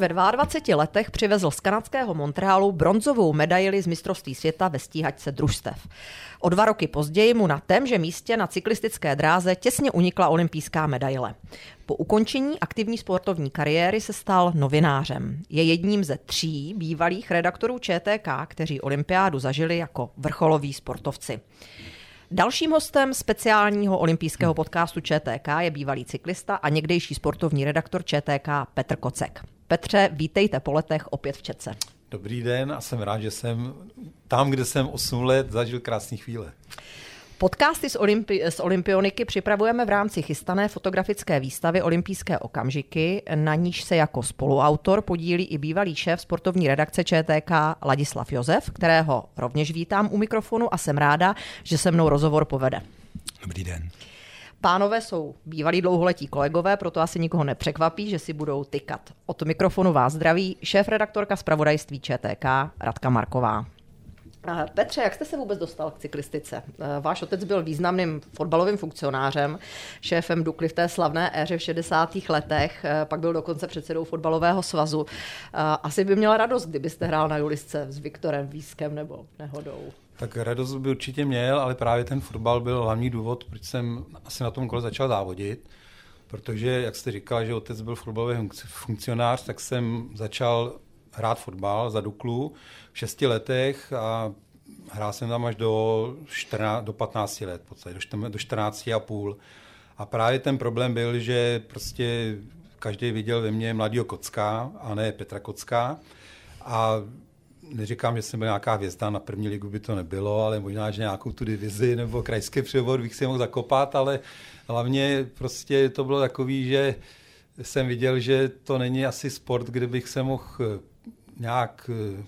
Ve 22 letech přivezl z kanadského Montrealu bronzovou medaili z mistrovství světa ve stíhačce družstev. O dva roky později mu na témže místě na cyklistické dráze těsně unikla olympijská medaile. Po ukončení aktivní sportovní kariéry se stal novinářem. Je jedním ze tří bývalých redaktorů ČTK, kteří olympiádu zažili jako vrcholoví sportovci. Dalším hostem speciálního olympijského podcastu ČTK je bývalý cyklista a někdejší sportovní redaktor ČTK Petr Kocek. Petře, vítejte po letech opět v Čece. Dobrý den a jsem rád, že jsem tam, kde jsem 8 let, zažil krásné chvíle. Podcasty z, Olympi- z Olympioniky připravujeme v rámci chystané fotografické výstavy Olympijské okamžiky, na níž se jako spoluautor podílí i bývalý šéf sportovní redakce ČTK Ladislav Josef, kterého rovněž vítám u mikrofonu a jsem ráda, že se mnou rozhovor povede. Dobrý den. Pánové jsou bývalí dlouholetí kolegové, proto asi nikoho nepřekvapí, že si budou tykat. Od mikrofonu vás zdraví šéf-redaktorka zpravodajství ČTK Radka Marková. Petře, jak jste se vůbec dostal k cyklistice? Váš otec byl významným fotbalovým funkcionářem, šéfem Dukly v té slavné éře v 60. letech, pak byl dokonce předsedou fotbalového svazu. Asi by měla radost, kdybyste hrál na Julisce s Viktorem Výskem nebo Nehodou. Tak radost by určitě měl, ale právě ten fotbal byl hlavní důvod, proč jsem asi na tom kole začal závodit. Protože, jak jste říkal, že otec byl fotbalový funkcionář, tak jsem začal hrát fotbal za Duklu v šesti letech a hrál jsem tam až do, 14, do 15 let, podstatě, do 14 a půl. A právě ten problém byl, že prostě každý viděl ve mně mladýho Kocka a ne Petra Kocka. A neříkám, že jsem byl nějaká hvězda, na první ligu by to nebylo, ale možná, že nějakou tu divizi nebo krajský převod bych si mohl zakopat, ale hlavně prostě to bylo takový, že jsem viděl, že to není asi sport, kde bych se mohl nějak eh,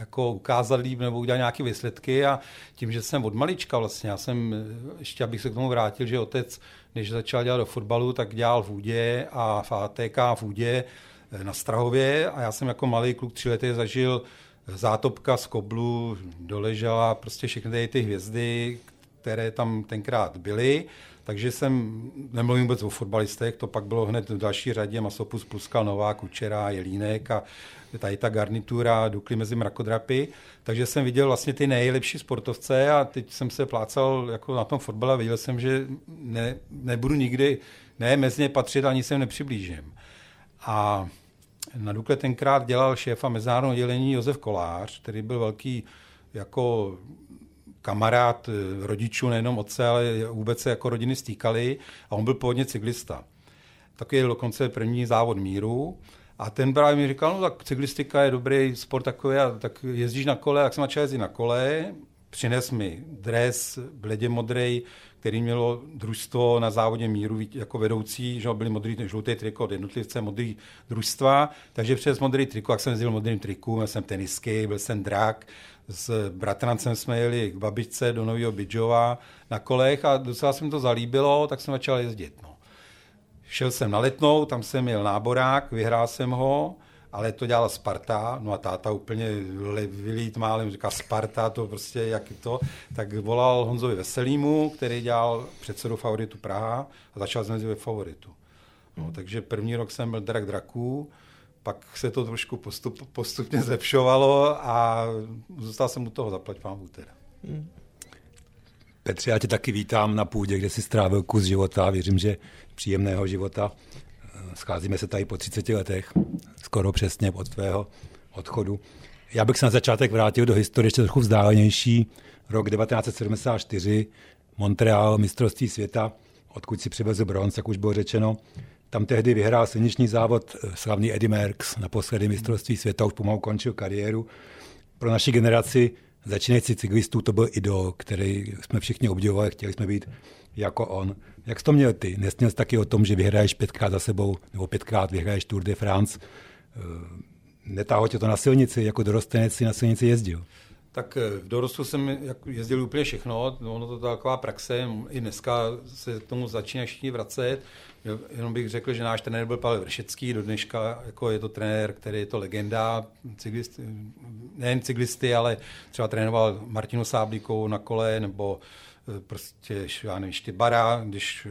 jako ukázat líp nebo udělat nějaké výsledky. A tím, že jsem od malička vlastně, já jsem, eh, ještě abych se k tomu vrátil, že otec, když začal dělat do fotbalu, tak dělal v Údě a v ATK v Údě eh, na Strahově. A já jsem jako malý kluk tři lety zažil zátopka z koblu, doležela prostě všechny ty hvězdy, které tam tenkrát byly. Takže jsem, nemluvím vůbec o fotbalistech, to pak bylo hned v další řadě Masopus, Pluskal, Nová, Kučera, Jelínek a tady ta garnitura Dukly mezi mrakodrapy. Takže jsem viděl vlastně ty nejlepší sportovce a teď jsem se plácal jako na tom fotbale a viděl jsem, že ne, nebudu nikdy, ne mezi ně patřit, ani se nepřiblížím. A na Dukle tenkrát dělal šéfa mezinárodního dělení Josef Kolář, který byl velký jako kamarád eh, rodičů, nejenom otce, ale vůbec se jako rodiny stýkali a on byl původně cyklista. Taky je dokonce první závod míru a ten právě mi říkal, no tak cyklistika je dobrý sport takový, a tak jezdíš na kole, tak jsem začal jezdit na kole, přines mi dres bledě modrý, který mělo družstvo na závodě míru jako vedoucí, že byly modrý, žlutý triko od jednotlivce, modrý družstva, takže přes modrý triko, jak jsem jezdil modrým triku, měl jsem tenisky, byl jsem drak, s bratrancem jsme jeli k babičce do Nového Bidžova na kolech a docela se mi to zalíbilo, tak jsem začal jezdit. No. Šel jsem na letnou, tam jsem měl náborák, vyhrál jsem ho, ale to dělala Sparta, no a táta úplně vylít málem, říká Sparta, to prostě jak to, tak volal Honzovi Veselýmu, který dělal předsedu favoritu Praha a začal jsem ve favoritu. No, hmm. takže první rok jsem byl drak draků, pak se to trošku postup, postupně zlepšovalo a zůstal jsem u toho, zaplať vám teda. Hmm. Petře, já tě taky vítám na půdě, kde jsi strávil kus života, věřím, že příjemného života. Scházíme se tady po 30 letech, skoro přesně od tvého odchodu. Já bych se na začátek vrátil do historie ještě trochu vzdálenější. Rok 1974, Montreal, mistrovství světa, odkud si přivezl bronz, jak už bylo řečeno. Tam tehdy vyhrál silniční závod eh, slavný Eddie Merckx, naposledy mistrovství světa, už pomalu končil kariéru. Pro naši generaci začínající cyklistů to byl idol, který jsme všichni obdivovali, chtěli jsme být jako on. Jak jsi to měl ty? Nesměl jsi taky o tom, že vyhraješ pětkrát za sebou, nebo pětkrát vyhraješ Tour de France. Eh, netáhlo tě to na silnici, jako dorostenec si na silnici jezdil? Tak eh, v dorostu jsem jezdil úplně všechno, ono to taková praxe, i dneska se k tomu začíná všichni vracet. Jenom bych řekl, že náš trenér byl Pavel Vršecký, do dneška jako je to trenér, který je to legenda, cyklist, nejen cyklisty, ale třeba trénoval Martinu Sáblíkou na kole, nebo eh, prostě, já nevím, Štybara, když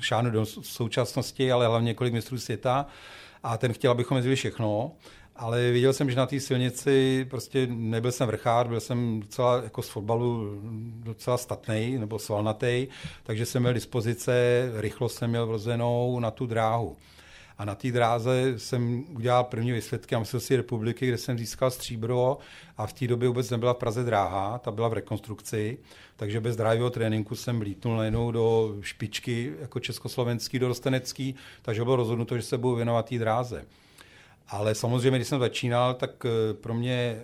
šáhnu do současnosti, ale hlavně kolik mistrů světa. a ten chtěl, abychom jezdili všechno ale viděl jsem, že na té silnici prostě nebyl jsem vrchár, byl jsem docela jako z fotbalu docela statný nebo svalnatý, takže jsem měl dispozice, rychlost jsem měl vrozenou na tu dráhu. A na té dráze jsem udělal první vysvědky si republiky, kde jsem získal stříbro a v té době vůbec nebyla v Praze dráha, ta byla v rekonstrukci, takže bez dráhového tréninku jsem lítnul najednou do špičky jako československý, do rostenecký, takže bylo rozhodnuto, že se budu věnovat té dráze. Ale samozřejmě, když jsem začínal, tak eh, pro mě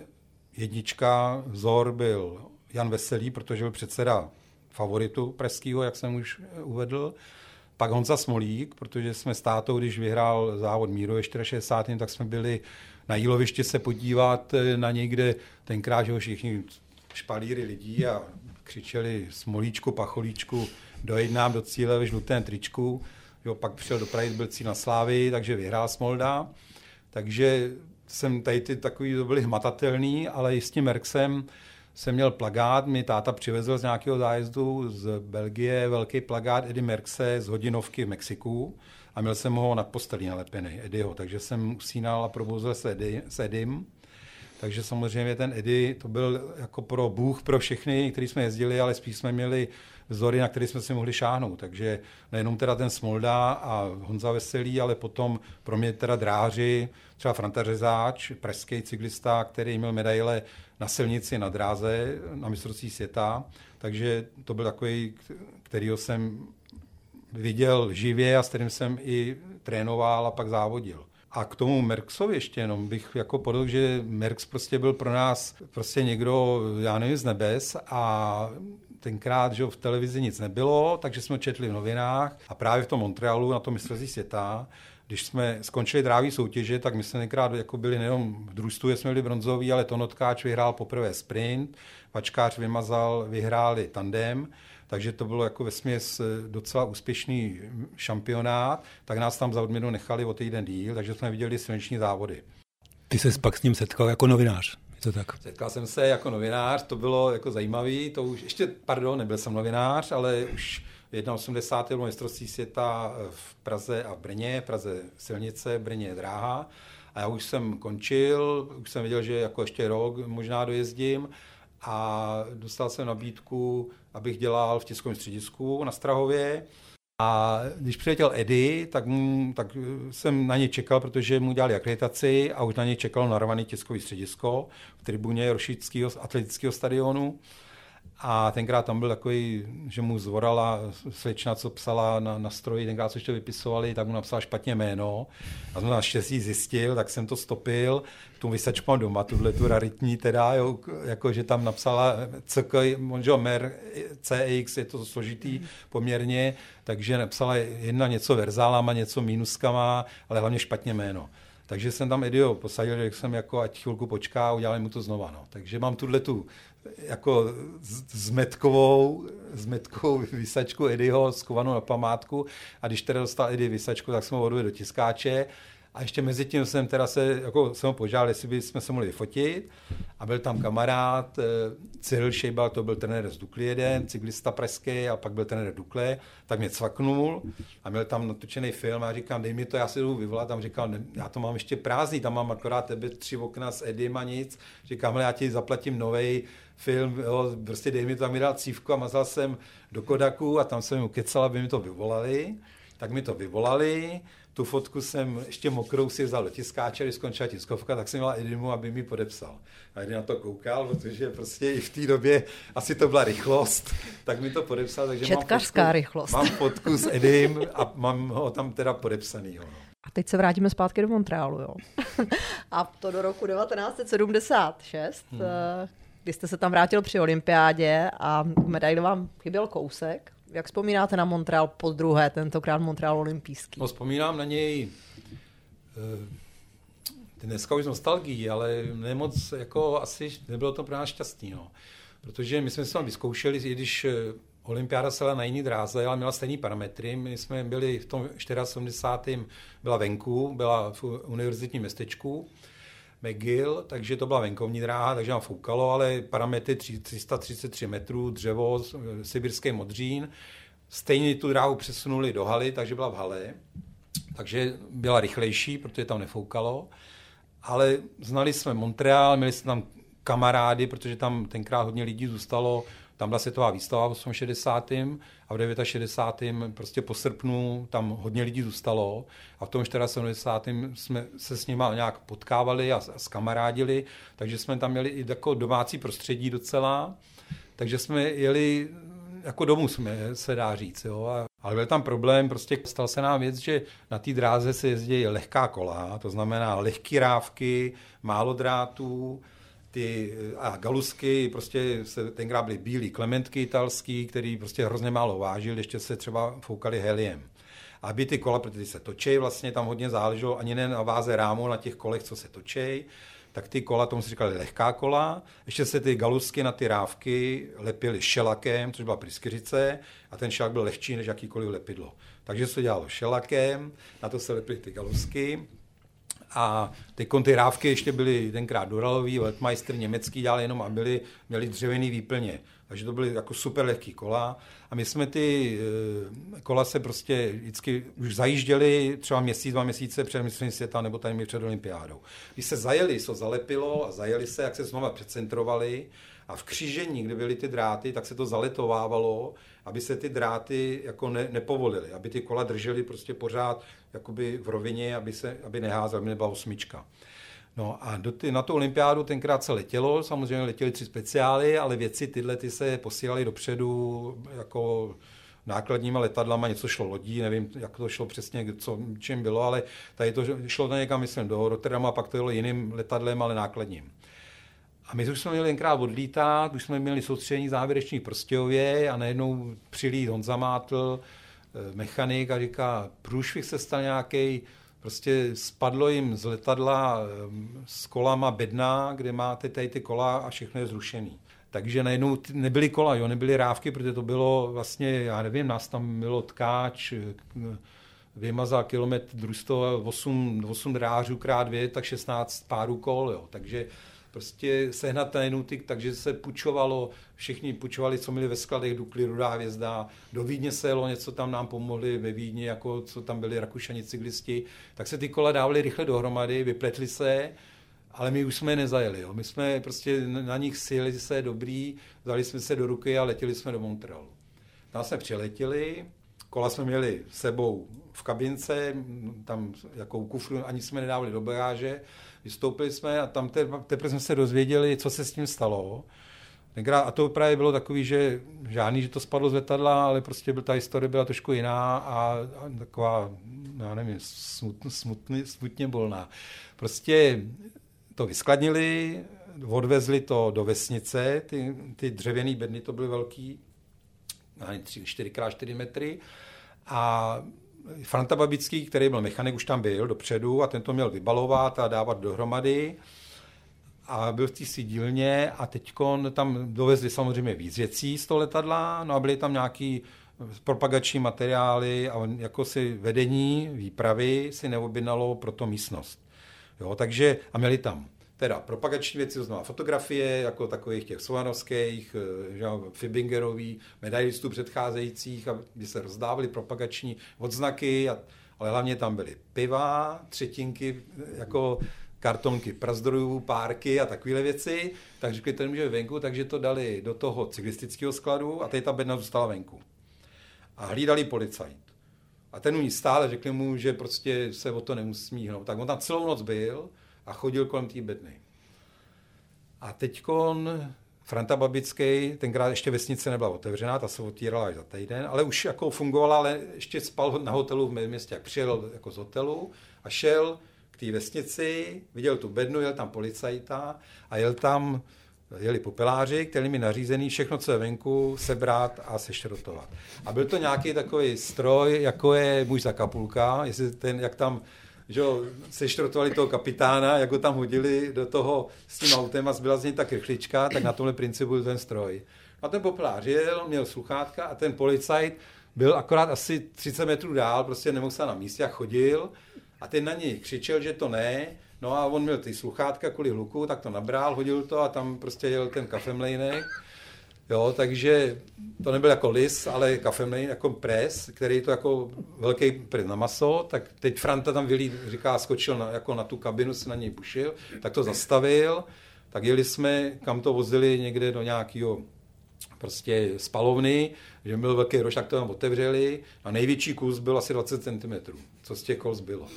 jednička vzor byl Jan Veselý, protože byl předseda favoritu pražského, jak jsem už eh, uvedl. Pak Honza Smolík, protože jsme s tátou, když vyhrál závod Míru ve 64. tak jsme byli na jíloviště se podívat eh, na někde tenkrát, že všichni špalíry lidí a křičeli smolíčku, pacholíčku, dojď nám do cíle ve žlutém tričku. Jo, pak přišel do Prahy, byl cíl na Slávy, takže vyhrál Smolda. Takže jsem tady ty takový, to byly hmatatelný, ale i s tím Merxem jsem měl plagát, mi táta přivezl z nějakého zájezdu z Belgie, velký plagát Eddie Merxe z hodinovky v Mexiku a měl jsem ho nad postelí nalepený, Eddieho, takže jsem usínal a probouzil s, Eddie, s Eddiem. Takže samozřejmě ten Eddie, to byl jako pro Bůh, pro všechny, kteří jsme jezdili, ale spíš jsme měli vzory, na které jsme si mohli šáhnout. Takže nejenom teda ten Smolda a Honza Veselý, ale potom pro mě teda dráři, třeba Franta Řezáč, pražský cyklista, který měl medaile na silnici na dráze na mistrovství světa. Takže to byl takový, kterýho jsem viděl živě a s kterým jsem i trénoval a pak závodil. A k tomu Merksovi ještě jenom bych jako podal, že Merks prostě byl pro nás prostě někdo, já nevím, z nebes a tenkrát, že v televizi nic nebylo, takže jsme četli v novinách a právě v tom Montrealu na tom mistrovství světa když jsme skončili dráví soutěže, tak my jsme tenkrát jako byli nejenom v družstvu, jsme byli bronzoví, ale Tonotkáč vyhrál poprvé sprint, Vačkář vymazal, vyhráli tandem, takže to bylo jako vesměs docela úspěšný šampionát, tak nás tam za odměnu nechali o týden díl, takže jsme viděli silniční závody. Ty se pak s ním setkal jako novinář. Je to tak? Setkal jsem se jako novinář, to bylo jako zajímavý, to už ještě, pardon, nebyl jsem novinář, ale už 81. mistrovství světa v Praze a v Brně, v Praze silnice, Brně dráha. A já už jsem končil, už jsem věděl, že jako ještě rok možná dojezdím a dostal jsem nabídku, abych dělal v tiskovém středisku na Strahově. A když přiletěl Edy, tak, tak jsem na ně čekal, protože mu dělali akreditaci a už na ně čekal narvaný tiskový středisko v tribuně Rošického atletického stadionu. A tenkrát tam byl takový, že mu zvorala slečna, co psala na, na stroji, tenkrát, co ještě vypisovali, tak mu napsala špatně jméno. A jsem naštěstí zjistil, tak jsem to stopil. Tu vysačku mám doma, tuhle tu raritní teda, jo, jako, že tam napsala CK, možná MER, CX, je to složitý poměrně, takže napsala jedna něco verzálama, něco mínuskama, ale hlavně špatně jméno. Takže jsem tam Edio posadil, že jsem jako ať chvilku počká a udělali mu to znova. No. Takže mám tuhle tu jako zmetkovou, zmetkovou vysačku Eddieho skovanou na památku a když teda dostal Eddie vysačku, tak jsme ho do tiskáče a ještě mezi tím jsem teda se, jako jsem ho požádal, jestli bychom se mohli vyfotit. A byl tam kamarád, eh, Cyril Šejbal, to byl trenér z Dukly jeden, cyklista pražský, a pak byl trenér Dukle, tak mě cvaknul a měl tam natočený film a říkám, dej mi to, já si jdu vyvolat. Tam říkal, já to mám ještě prázdný, tam mám akorát tebe tři okna s Edim a nic. Říkám, já ti zaplatím novej film, jo, prostě dej mi to, tam mi dal cívku a mazal jsem do Kodaku a tam jsem mu kecal, aby mi to vyvolali. Tak mi to vyvolali, tu fotku jsem ještě mokrou si vzal do tiskáče, když skončila tiskovka, tak jsem měla Edimu, aby mi podepsal. A Edim na to koukal, protože prostě i v té době asi to byla rychlost, tak mi to podepsal. Takže Četkařská mám fotku, rychlost. Mám fotku s Edim a mám ho tam teda podepsanýho. No. A teď se vrátíme zpátky do Montrealu, jo. a to do roku 1976, hmm. Eh, kdy jste se tam vrátil při olympiádě a medaili vám chyběl kousek. Jak vzpomínáte na Montreal po druhé, tentokrát Montreal olympijský? No, vzpomínám na něj e, dneska už z nostalgií, ale nemoc, jako asi nebylo to pro nás šťastný, no. Protože my jsme se tam vyzkoušeli, i když eh, olympiáda se na jiný dráze, ale měla stejný parametry. My jsme byli v tom 74. byla venku, byla v univerzitním městečku, McGill, takže to byla venkovní dráha, takže nám foukalo, ale parametry 333 metrů, dřevo, sibirský modřín. Stejně tu dráhu přesunuli do haly, takže byla v hale. takže byla rychlejší, protože tam nefoukalo. Ale znali jsme Montreal, měli jsme tam kamarády, protože tam tenkrát hodně lidí zůstalo. Tam byla světová výstava v 68. a v 69. prostě po srpnu tam hodně lidí zůstalo a v tom 70. jsme se s nimi nějak potkávali a, skamarádili, takže jsme tam měli i jako domácí prostředí docela, takže jsme jeli jako domů jsme, se dá říct. Jo. Ale byl tam problém, prostě stal se nám věc, že na té dráze se jezdí lehká kola, to znamená lehké rávky, málo drátů, ty a galusky, prostě se tenkrát byly bílý klementky italský, který prostě hrozně málo vážil, ještě se třeba foukali heliem. Aby ty kola, protože se točej, vlastně tam hodně záleželo ani ne na váze rámu, na těch kolech, co se točej, tak ty kola, tomu se říkali lehká kola, ještě se ty galusky na ty rávky lepily šelakem, což byla pryskyřice, a ten šelak byl lehčí než jakýkoliv lepidlo. Takže se dělalo šelakem, na to se lepily ty galusky, a ty ty rávky ještě byly tenkrát Duralový, Weltmeister německý dělal jenom a byly, měli dřevěný výplně. Takže to byly jako super lehký kola. A my jsme ty eh, kola se prostě vždycky už zajížděli třeba měsíc, dva měsíce před mistrovstvím světa nebo tady před olympiádou. Když se zajeli, se zalepilo a zajeli se, jak se znova přecentrovali a v křížení, kde byly ty dráty, tak se to zaletovávalo, aby se ty dráty jako ne, nepovolily, aby ty kola držely prostě pořád jakoby v rovině, aby, se, aby neházel, aby nebyla osmička. No a do ty, na tu olympiádu tenkrát se letělo, samozřejmě letěly tři speciály, ale věci tyhle ty se posílaly dopředu jako nákladníma letadlama, něco šlo lodí, nevím, jak to šlo přesně, co, čím bylo, ale tady to šlo někam, myslím, do Rotterdamu a pak to jelo jiným letadlem, ale nákladním. A my už jsme měli tenkrát odlítat, už jsme měli soustředění závěrečný v Prostějově a najednou přilít Honza Mátl, eh, mechanik a říká, průšvih se stal nějaký, prostě spadlo jim z letadla eh, s kolama bedna, kde máte tady ty kola a všechno je zrušený. Takže najednou nebyly kola, jo, nebyly rávky, protože to bylo vlastně, já nevím, nás tam bylo tkáč, eh, vymazal kilometr družstvo 8, 8 drářů krát 2, tak 16 párů kol, jo. Takže prostě sehnat ten nutik, takže se pučovalo, všichni pučovali, co měli ve skladech, Dukli, Rudá hvězda, do Vídně se jelo, něco tam nám pomohli ve Vídni, jako co tam byli Rakušani cyklisti, tak se ty kola dávaly rychle dohromady, vypletli se, ale my už jsme je nezajeli. Jo. My jsme prostě na nich sjeli se dobrý, vzali jsme se do ruky a letěli jsme do Montrealu. Tam jsme přiletěli, kola jsme měli sebou v kabince, tam jako kufru ani jsme nedávali do bagáže, vystoupili jsme a tam teprve jsme se dozvěděli, co se s tím stalo. A to právě bylo takový, že žádný, že to spadlo z letadla, ale prostě byl, ta historie byla trošku jiná a, a taková, já nevím, smutn, smutný, smutně bolná. Prostě to vyskladnili, odvezli to do vesnice, ty, ty dřevěné bedny to byly velký, 4x4 metry. A Franta Babický, který byl mechanik, už tam byl dopředu a ten to měl vybalovat a dávat dohromady. A byl v té sídílně a teď tam dovezli samozřejmě víc věcí z toho letadla, no a byly tam nějaký propagační materiály a jako si vedení výpravy si neobjednalo pro to místnost. Jo, takže a měli tam teda propagační věci, to znamená fotografie, jako takových těch Sovanovských, eh, že, Fibingerový, medailistů předcházejících, aby se rozdávaly propagační odznaky, a, ale hlavně tam byly piva, třetinky, jako kartonky prazdrojů, párky a takové věci, tak řekli, to nemůže venku, takže to dali do toho cyklistického skladu a teď ta bedna zůstala venku. A hlídali policajt. A ten u ní stále řekli mu, že prostě se o to nemusí hnout. Tak on tam celou noc byl, a chodil kolem té bedny. A teď Franta Babický, tenkrát ještě vesnice nebyla otevřená, ta se otvírala až za týden, ale už jako fungovala, ale ještě spal na hotelu v městě, jak přijel jako z hotelu a šel k té vesnici, viděl tu bednu, jel tam policajta a jel tam, jeli popeláři, který mi nařízený všechno, co je venku, sebrat a sešrotovat. A byl to nějaký takový stroj, jako je muž za kapulka, jestli ten, jak tam že jo, seštrotovali toho kapitána, jak ho tam hodili do toho s tím autem a zbyla z něj ta krychlička, tak na tomhle principu byl ten stroj. A ten poplář jel, měl sluchátka a ten policajt byl akorát asi 30 metrů dál, prostě nemohl se na místě a chodil. A ten na něj křičel, že to ne, no a on měl ty sluchátka kvůli hluku, tak to nabral, hodil to a tam prostě jel ten kafemlejnek Jo, takže to nebyl jako lis, ale kafemlejn jako pres, který to jako velký pres na maso, tak teď Franta tam vylí, říká, skočil na, jako na tu kabinu, se na něj bušil, tak to zastavil, tak jeli jsme, kam to vozili někde do nějakého prostě spalovny, že byl velký roš, tak to tam otevřeli a největší kus byl asi 20 cm, co z těch kol zbylo.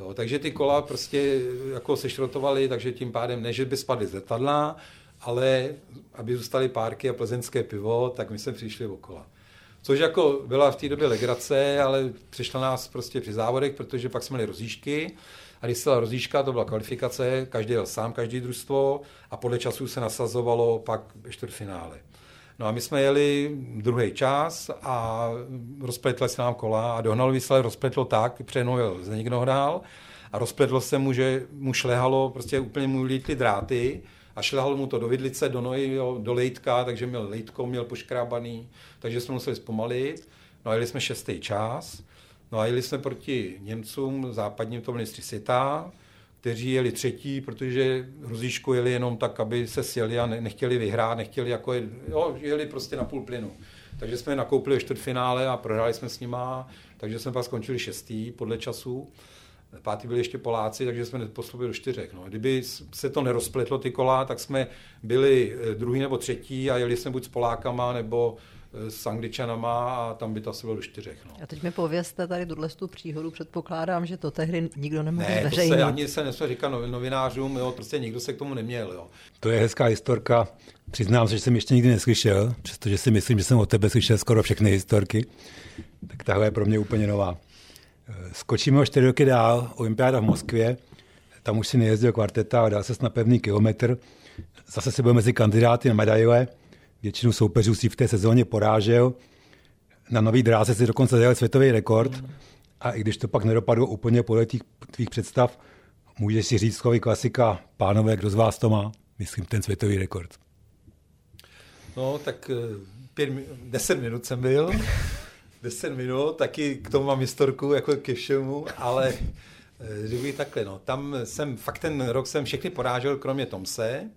Jo, takže ty kola prostě jako sešrotovaly, takže tím pádem ne, že by spadly z letadla, ale aby zůstaly párky a plzeňské pivo, tak my jsme přišli okolo. Což jako byla v té době legrace, ale přišla nás prostě při závodech, protože pak jsme měli rozíšky. A když se dala rozíška, to byla kvalifikace, každý jel sám, každý družstvo a podle času se nasazovalo pak ve čtvrtfinále. No a my jsme jeli druhý čas a rozpletla se nám kola a dohnal výsledek rozpletlo tak, přehnul Zdeněk hrál a rozpletlo se mu, že mu šlehalo, prostě úplně mu lítly dráty a šlehalo mu to do vidlice, do nohy, jo, do lejtka, takže měl lejtko, měl poškrábaný, takže jsme museli zpomalit. No a jeli jsme šestý čas, no a jeli jsme proti Němcům, západním to mistři světa, kteří jeli třetí, protože Rozíšku jeli jenom tak, aby se sjeli a nechtěli vyhrát, nechtěli jako, jo, jeli prostě na půl plynu. Takže jsme nakoupili čtvrtfinále a prohráli jsme s nima, takže jsme pak skončili šestý podle času. Pátý byli ještě Poláci, takže jsme postupili do čtyřech. No. Kdyby se to nerozpletlo ty kola, tak jsme byli eh, druhý nebo třetí a jeli jsme buď s Polákama nebo eh, s Angličanama a tam by to asi bylo do čtyřech. No. A teď mi povězte tady tuhle tu příhodu, předpokládám, že to tehdy nikdo nemohl ne, zveřejnit. to se ani se nesmí říkat novinářům, jo, prostě nikdo se k tomu neměl. Jo. To je hezká historka. Přiznám se, že jsem ještě nikdy neslyšel, přestože si myslím, že jsem od tebe slyšel skoro všechny historky. Tak tahle je pro mě úplně nová. Skočíme o čtyři roky dál, olympiáda v Moskvě, tam už si nejezdil kvarteta a dal se na pevný kilometr. Zase se byl mezi kandidáty na medaile, většinu soupeřů si v té sezóně porážel. Na nový dráze si dokonce zajel světový rekord. A i když to pak nedopadlo úplně podle těch tvých představ, můžeš si říct slovy klasika, pánové, kdo z vás to má? Myslím, ten světový rekord. No, tak eh, pět, deset minut jsem byl. 10 minut, taky k tomu mám historku jako ke všemu, ale eh, řekl takhle, no, tam jsem, fakt ten rok jsem všechny porážel, kromě Tomse,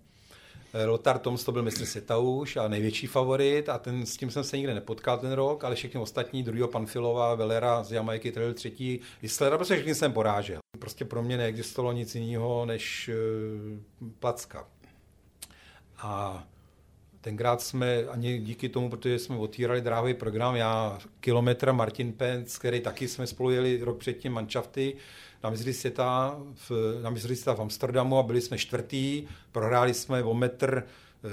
eh, Lothar Toms to byl mistr světa už a největší favorit a ten, s tím jsem se nikde nepotkal ten rok, ale všechny ostatní, druhého Panfilova, Velera z Jamajky, Trail třetí, Islera, prostě všechny jsem porážel. Prostě pro mě neexistovalo nic jiného než uh, placka. A Tenkrát jsme ani díky tomu, protože jsme otvírali dráhový program, já kilometr Martin Pence, který taky jsme spolu jeli rok předtím manšafty na mistří světa v, na mistří světa v Amsterdamu a byli jsme čtvrtý, prohráli jsme o metr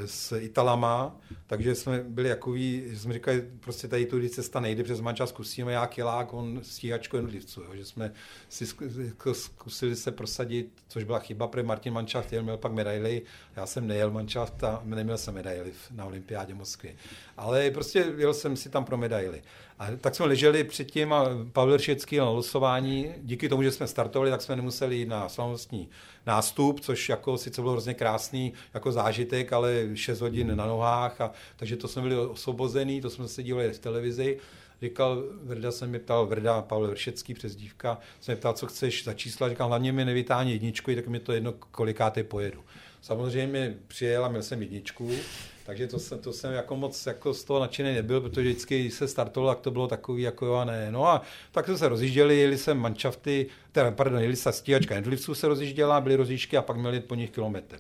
s Italama, takže jsme byli jakoví, že jsme říkali, prostě tady tu cesta nejde, přes manča zkusíme, já kilák, on stíhačko jednotlivců, jo, že jsme si jako zkusili se prosadit, což byla chyba, protože Martin Mančaft jel, měl pak medaily, já jsem nejel Mančaft a neměl jsem medaily na olympiádě v Moskvě. Ale prostě jel jsem si tam pro medaily. A tak jsme leželi předtím a Pavel Ršecký na losování, díky tomu, že jsme startovali, tak jsme nemuseli jít na slavnostní nástup, což jako sice bylo hrozně krásný jako zážitek, ale 6 hodin na nohách, a, takže to jsme byli osvobozený, to jsme se dívali v televizi. Říkal, Vrda se mi ptal, Vrda, Pavel Vršecký dívka, se mi ptal, co chceš za čísla, říkal, hlavně mi nevytáhni jedničku, tak mi to jedno, kolikáty pojedu. Samozřejmě přijel a měl jsem jedničku, takže to, jsem, to jsem jako moc jako z toho nadšený nebyl, protože vždycky se startoval, tak to bylo takový jako jo a ne. No a tak jsme se rozjížděli, jeli jsem manšafty, teda, pardon, jeli se stíhačka jednotlivců se rozjížděla, byly rozjížďky a pak měli po nich kilometr.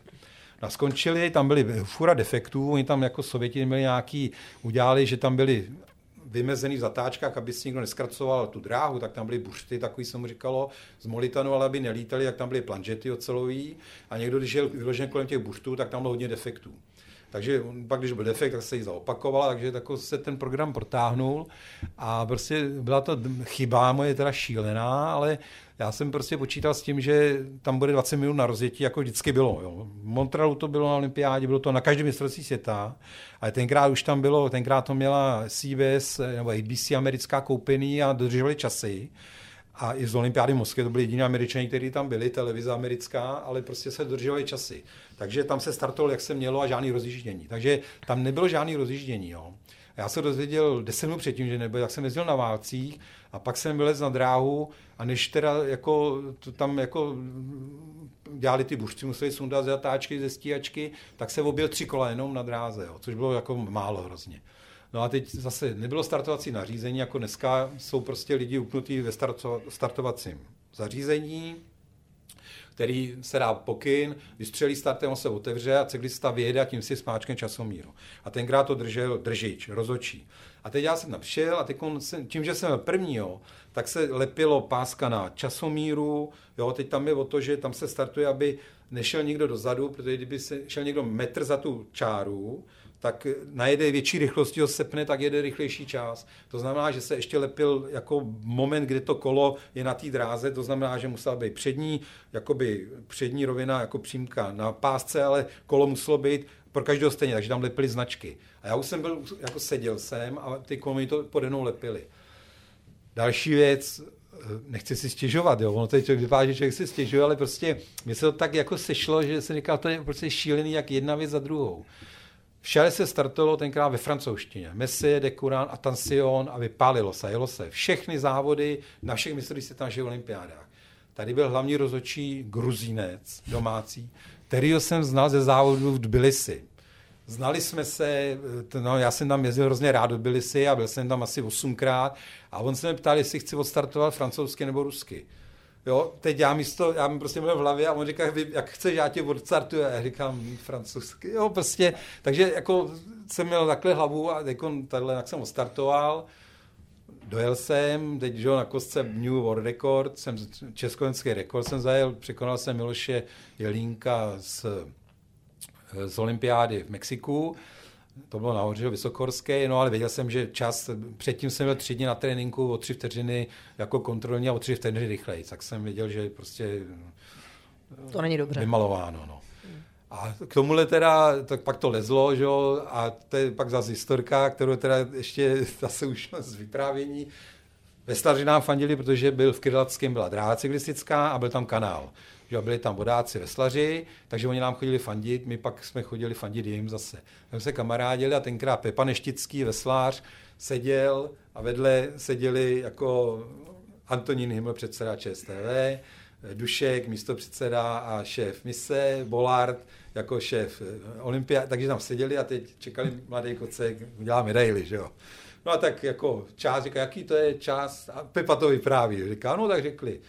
No a skončili, tam byly fura defektů, oni tam jako Sověti měli nějaký, udělali, že tam byli vymezený v zatáčkách, aby si nikdo neskracoval tu dráhu, tak tam byly bušty, takový se mu říkalo, z molitanu, ale aby nelítali, tak tam byly planžety ocelový a někdo, když jel vyložen kolem těch buštů, tak tam bylo hodně defektů. Takže pak, když byl defekt, tak se jí zaopakovala, takže tako se ten program protáhnul a prostě byla to chyba moje teda šílená, ale já jsem prostě počítal s tím, že tam bude 20 minut na rozjetí, jako vždycky bylo. Jo. V Montrealu to bylo na olympiádě, bylo to na každém mistrovství světa, ale tenkrát už tam bylo, tenkrát to měla CBS nebo ABC americká koupený a dodržovali časy. A i z olympiády v Moskvě to byli jediní američani, kteří tam byli, televize americká, ale prostě se dodržovali časy. Takže tam se startovalo, jak se mělo a žádný rozjíždění. Takže tam nebylo žádný rozjíždění. Jo. Já se dozvěděl deset minut předtím, že nebyl, jak jsem jezdil na válcích a pak jsem vylez na dráhu a než teda jako to tam jako dělali ty buřci, museli sundat zatáčky ze stíhačky, tak se objel tři kola jenom na dráze, jo, což bylo jako málo hrozně. No a teď zase nebylo startovací nařízení, jako dneska jsou prostě lidi upnutí ve startovacím zařízení, který se dá pokyn, vystřelí startem, on se otevře a cyklista vyjede a tím si smáčkne časomíru. A tenkrát to držel držič, rozočí. A teď já jsem tam a teď tím, že jsem byl první, jo, tak se lepilo páska na časomíru, jo, teď tam je o to, že tam se startuje, aby nešel někdo dozadu, protože kdyby se šel někdo metr za tu čáru, tak najede větší rychlosti, ho sepne, tak jede rychlejší čas. To znamená, že se ještě lepil jako moment, kdy to kolo je na té dráze, to znamená, že musela být přední, jakoby přední rovina jako přímka na pásce, ale kolo muselo být pro každého stejně, takže tam lepili značky. A já už jsem byl, jako seděl jsem a ty komy to pode mnou lepili. Další věc, nechci si stěžovat, jo. ono teď vypadá, že člověk si stěžuje, ale prostě mě se to tak jako sešlo, že jsem říkal, to je prostě šílený, jak jedna věc za druhou. Všade se startovalo tenkrát ve francouzštině. Messie, Decuran, Attention a vypálilo se, jelo se. Všechny závody na všech mistrovství světa na olympiádách. Tady byl hlavní rozočí gruzínec domácí, který jsem znal ze závodu v Tbilisi. Znali jsme se, no, já jsem tam jezdil hrozně rád do Tbilisi a byl jsem tam asi osmkrát a on se mě ptal, jestli chci odstartovat francouzsky nebo rusky. Jo, teď já místo, já mi prostě měl v hlavě a on říká, jak chceš, já tě odstartuju. A já říkám francouzsky, jo, prostě. Takže jako jsem měl takhle hlavu a jako takhle, jak jsem odstartoval. Dojel jsem, teď že na kostce New World Record, jsem československý rekord jsem zajel, překonal jsem Miloše Jelínka z, z olympiády v Mexiku to bylo nahoře vysokorské, no ale věděl jsem, že čas, předtím jsem byl tři dny na tréninku o tři vteřiny jako kontrolní a o tři vteřiny rychleji, tak jsem věděl, že prostě to není dobře. Vymalováno, no. A k tomuhle teda, tak pak to lezlo, že jo, a to je pak zase historka, kterou teda ještě zase už z vyprávění. Ve Staři nám fandili, protože byl v Krylackém byla dráha cyklistická a byl tam kanál že byli tam vodáci, veslaři, takže oni nám chodili fandit, my pak jsme chodili fandit jim zase. Jsme se kamarádili a tenkrát Pepa Neštický, veslář, seděl a vedle seděli jako Antonín Himmel, předseda ČSTV, Dušek, místo předseda a šéf mise, Bolard jako šéf Olympia, takže tam seděli a teď čekali mladý kocek, udělá medaily, že jo. No a tak jako část, říká, jaký to je část, a Pepa to vypráví, říká, no tak řekli,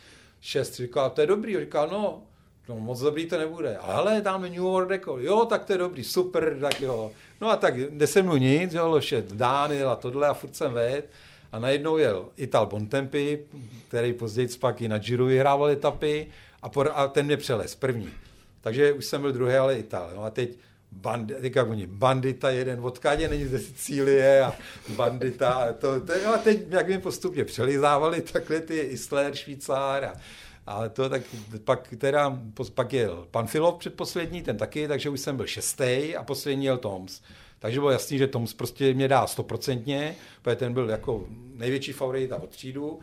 šest. Říkal, to je dobrý. Říkal, no, no moc dobrý to nebude. Ale hele, dáme New World Record. Jo, tak to je dobrý, super, tak jo. No a tak se mu nic, jo, šet Dánil a tohle a furt jsem ved. A najednou jel Ital Bontempi, který později pak i na Giro vyhrával etapy a, por, a ten mě přelez první. Takže už jsem byl druhý, ale Ital. No a teď bandi, teďka oni, bandita jeden, odkádě není ze Sicílie a bandita, a to, to, a teď jak mi postupně přelizávali takhle ty Isler, Švýcár a, ale to tak pak teda, pak jel pan Filov předposlední, ten taky, takže už jsem byl šestý a poslední jel Toms. Takže bylo jasný, že Toms prostě mě dá stoprocentně, protože ten byl jako největší favorit a od třídu.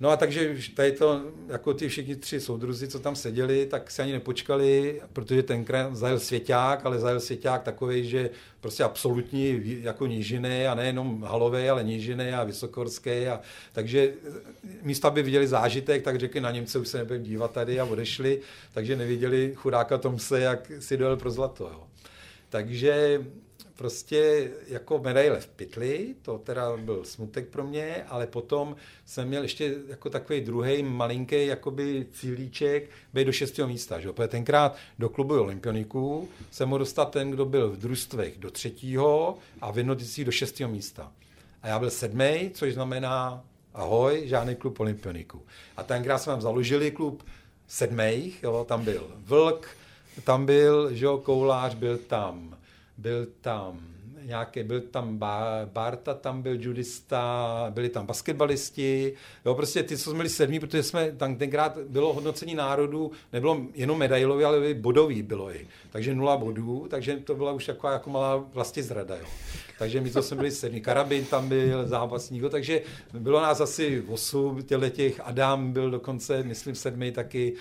No a takže tady to, jako ty všichni tři soudruzi, co tam seděli, tak se ani nepočkali, protože tenkrát zajel svěťák, ale zajel svěťák takový, že prostě absolutní jako nížiny a nejenom halové, ale nížiny a vysokorské. A, takže místo, aby viděli zážitek, tak řekli na Němce už se nebudeme dívat tady a odešli, takže neviděli chudáka Tomse, jak si dojel pro zlato. Jo. Takže prostě jako medaile v pytli, to teda byl smutek pro mě, ale potom jsem měl ještě jako takový druhý malinký jakoby cílíček být do šestého místa. Že? Protože tenkrát do klubu olympioniků se mohl dostat ten, kdo byl v družstvech do třetího a v do šestého místa. A já byl sedmý, což znamená ahoj, žádný klub olympioniků. A tenkrát jsme tam založili klub sedmých, jo, tam byl Vlk, tam byl, že jo, Koulář, byl tam byl tam nějaké, byl tam Barta, tam byl judista, byli tam basketbalisti, jo, prostě ty, co jsme byli sedmí, protože jsme tam tenkrát bylo hodnocení národů, nebylo jenom medailové, ale bodový bylo i. Takže nula bodů, takže to byla už taková jako malá vlastně zrada, jo. Takže my to jsme byli sedmi. Karabin tam byl zápasník, takže bylo nás asi osm těch, Adam byl dokonce, myslím, sedmi taky,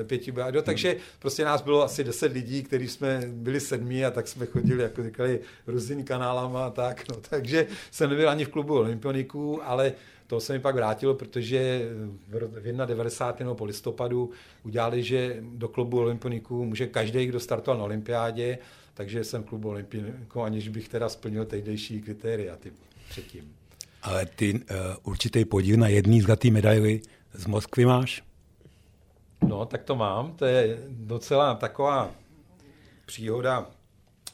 eh, pěti, takže prostě nás bylo asi deset lidí, kteří jsme byli sedmi a tak jsme chodili, jako říkali, různými kanálama a tak, no, takže jsem nebyl ani v klubu olympioniků, ale to se mi pak vrátilo, protože v 91. po listopadu udělali, že do klubu olympioniků může každý, kdo startoval na olympiádě, takže jsem klubu olympioniků, aniž bych teda splnil tehdejší kritéria ty předtím. Ale ty uh, určitý podíl na jedný zlatý medaily z Moskvy máš? No, tak to mám. To je docela taková příhoda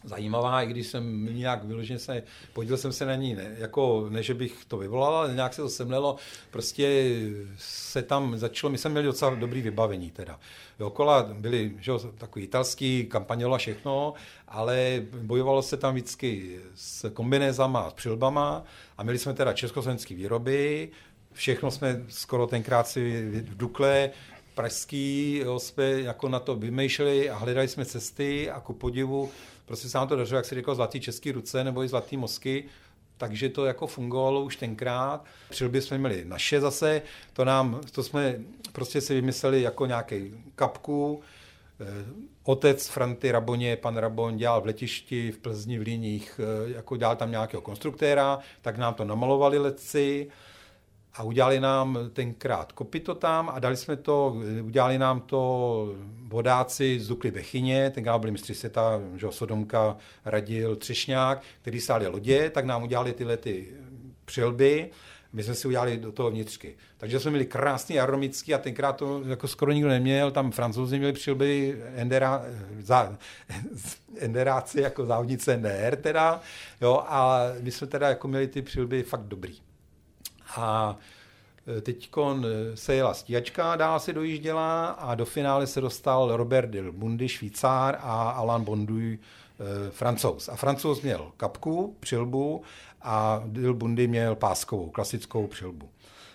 zajímavá, i když jsem nějak vyloženě se, podíl jsem se na ní, ne, jako ne, že bych to vyvolal, ale nějak se to semlelo, prostě se tam začalo, my jsme měli docela dobrý vybavení teda. Okola byli že, takový italský kampanělo a všechno, ale bojovalo se tam vždycky s kombinézama, s přilbama a měli jsme teda československé výroby, všechno jsme skoro tenkrát si v Dukle pražský jo, jsme jako na to vymýšleli a hledali jsme cesty a ku podivu prostě se nám to dařilo, jak se říkal, zlatý český ruce nebo i zlatý mozky, takže to jako fungovalo už tenkrát. Přilby jsme měli naše zase, to nám, to jsme prostě si vymysleli jako nějaký kapku, eh, Otec Franty Raboně, pan Rabon, dělal v letišti v Plzni v Líních, eh, jako dělal tam nějakého konstruktéra, tak nám to namalovali letci a udělali nám tenkrát kopito tam a dali jsme to, udělali nám to vodáci z Dukly Bechyně, tenkrát byli mistři světa, že Sodomka, Radil, Třešňák, který stáli lodě, tak nám udělali tyhle ty přilby, my jsme si udělali do toho vnitřky. Takže jsme měli krásný aromický a tenkrát to jako skoro nikdo neměl, tam francouzi měli přilby endera, za, enderáci jako závodnice NDR teda, jo, a my jsme teda jako měli ty přilby fakt dobrý. A e, teď e, se jela stíhačka, dál se dojížděla a do finále se dostal Robert Bundy, Švýcár a Alain Bonduy, e, francouz. A francouz měl kapku, přilbu a Del Bundy měl páskovou, klasickou přilbu.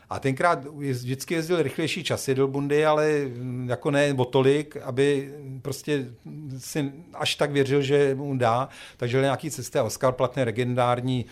A tenkrát vždycky jezdil rychlejší časy do Bundy, ale mm, jako ne o tolik, aby prostě si až tak věřil, že mu dá. Takže nějaký cesty. Oscar Platný, legendární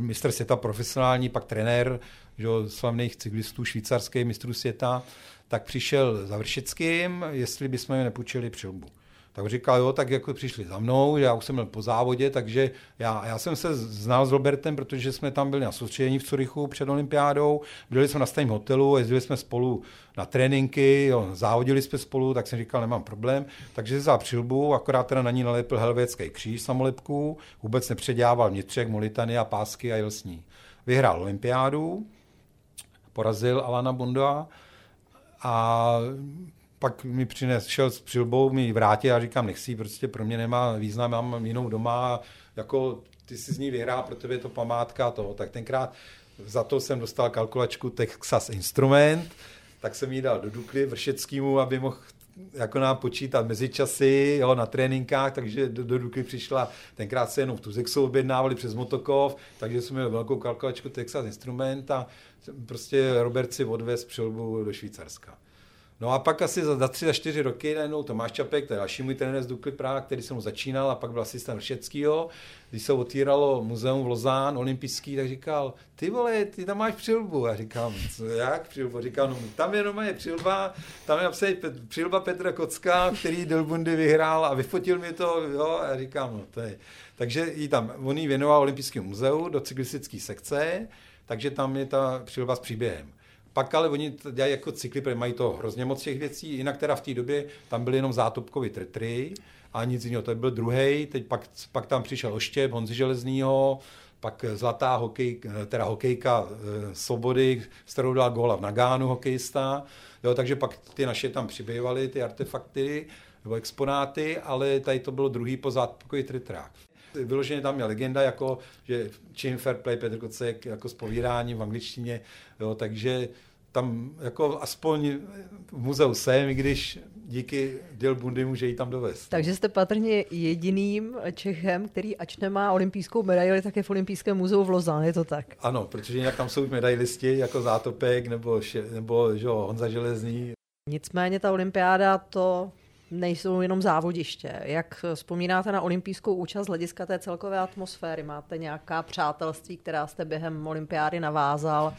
mistr světa, profesionální, pak trenér že, slavných cyklistů, švýcarský mistrů světa, tak přišel za Vršickým, jestli bychom jim nepůjčili přilbu. Tak říkal, jo, tak jako přišli za mnou, já už jsem byl po závodě, takže já, já jsem se znal s Robertem, protože jsme tam byli na soustředění v Curychu před olympiádou, byli jsme na stejném hotelu, jezdili jsme spolu na tréninky, jo, závodili jsme spolu, tak jsem říkal, nemám problém. Takže za přilbu, akorát teda na ní nalepil helvétský kříž samolepku, vůbec nepředělával vnitřek, molitany a pásky a jel s ní. Vyhrál olympiádu, porazil Alana Bunda a pak mi přines, šel s přilbou, mi vrátil a říkám, nechci, prostě pro mě nemá význam, mám jinou doma, jako ty si z ní vyhrá, pro tebe je to památka toho. Tak tenkrát za to jsem dostal kalkulačku Texas Instrument, tak jsem ji dal do Dukly Vršeckýmu, aby mohl jako nám počítat mezičasy jo, na tréninkách, takže do, do Dukly přišla, tenkrát se jenom v Tuzexu objednávali přes Motokov, takže jsme měli velkou kalkulačku Texas Instrument a prostě Robert si odvez přilbu do Švýcarska. No a pak asi za, za tři, za čtyři roky najednou Tomáš Čapek, to je další můj trenér z Dukly Praha, který jsem začínal a pak byl asistent Všeckýho. Když se otvíralo muzeum v Lozán, olympijský, tak říkal, ty vole, ty tam máš přilbu. A říkám, co, jak přilbu? Říkal, no tam jenom je přilba, tam je napsaný přilba Petra Kocka, který Delbundy vyhrál a vyfotil mi to, jo, a říkám, no to je. Takže jí tam, on jí věnoval Olympijskému muzeu do cyklistické sekce, takže tam je ta přilba s příběhem. Pak ale oni dělají jako cykly, protože mají to hrozně moc těch věcí, jinak teda v té době tam byly jenom zátopkový tretry a nic jiného. To byl druhý, teď pak, pak tam přišel Oštěp, Honzi Železnýho, pak zlatá hokej, teda hokejka e, Svobody, s kterou dal góla v Nagánu hokejista. Jo, takže pak ty naše tam přibývaly, ty artefakty nebo exponáty, ale tady to bylo druhý po zátopkový tretrách. Vyloženě tam je legenda, jako, že čím fair play Petr Kocek jako s povídáním v angličtině, jo, takže tam jako aspoň v muzeu jsem, i když díky Dil Bundy může jí tam dovést. Takže jste patrně jediným Čechem, který ač nemá olympijskou medaili, tak je v olympijském muzeu v Lozán, je to tak? Ano, protože jinak tam jsou medailisti jako Zátopek nebo, nebo že, Honza Železný. Nicméně ta olympiáda to nejsou jenom závodiště. Jak vzpomínáte na olympijskou účast z hlediska té celkové atmosféry? Máte nějaká přátelství, která jste během olympiády navázal?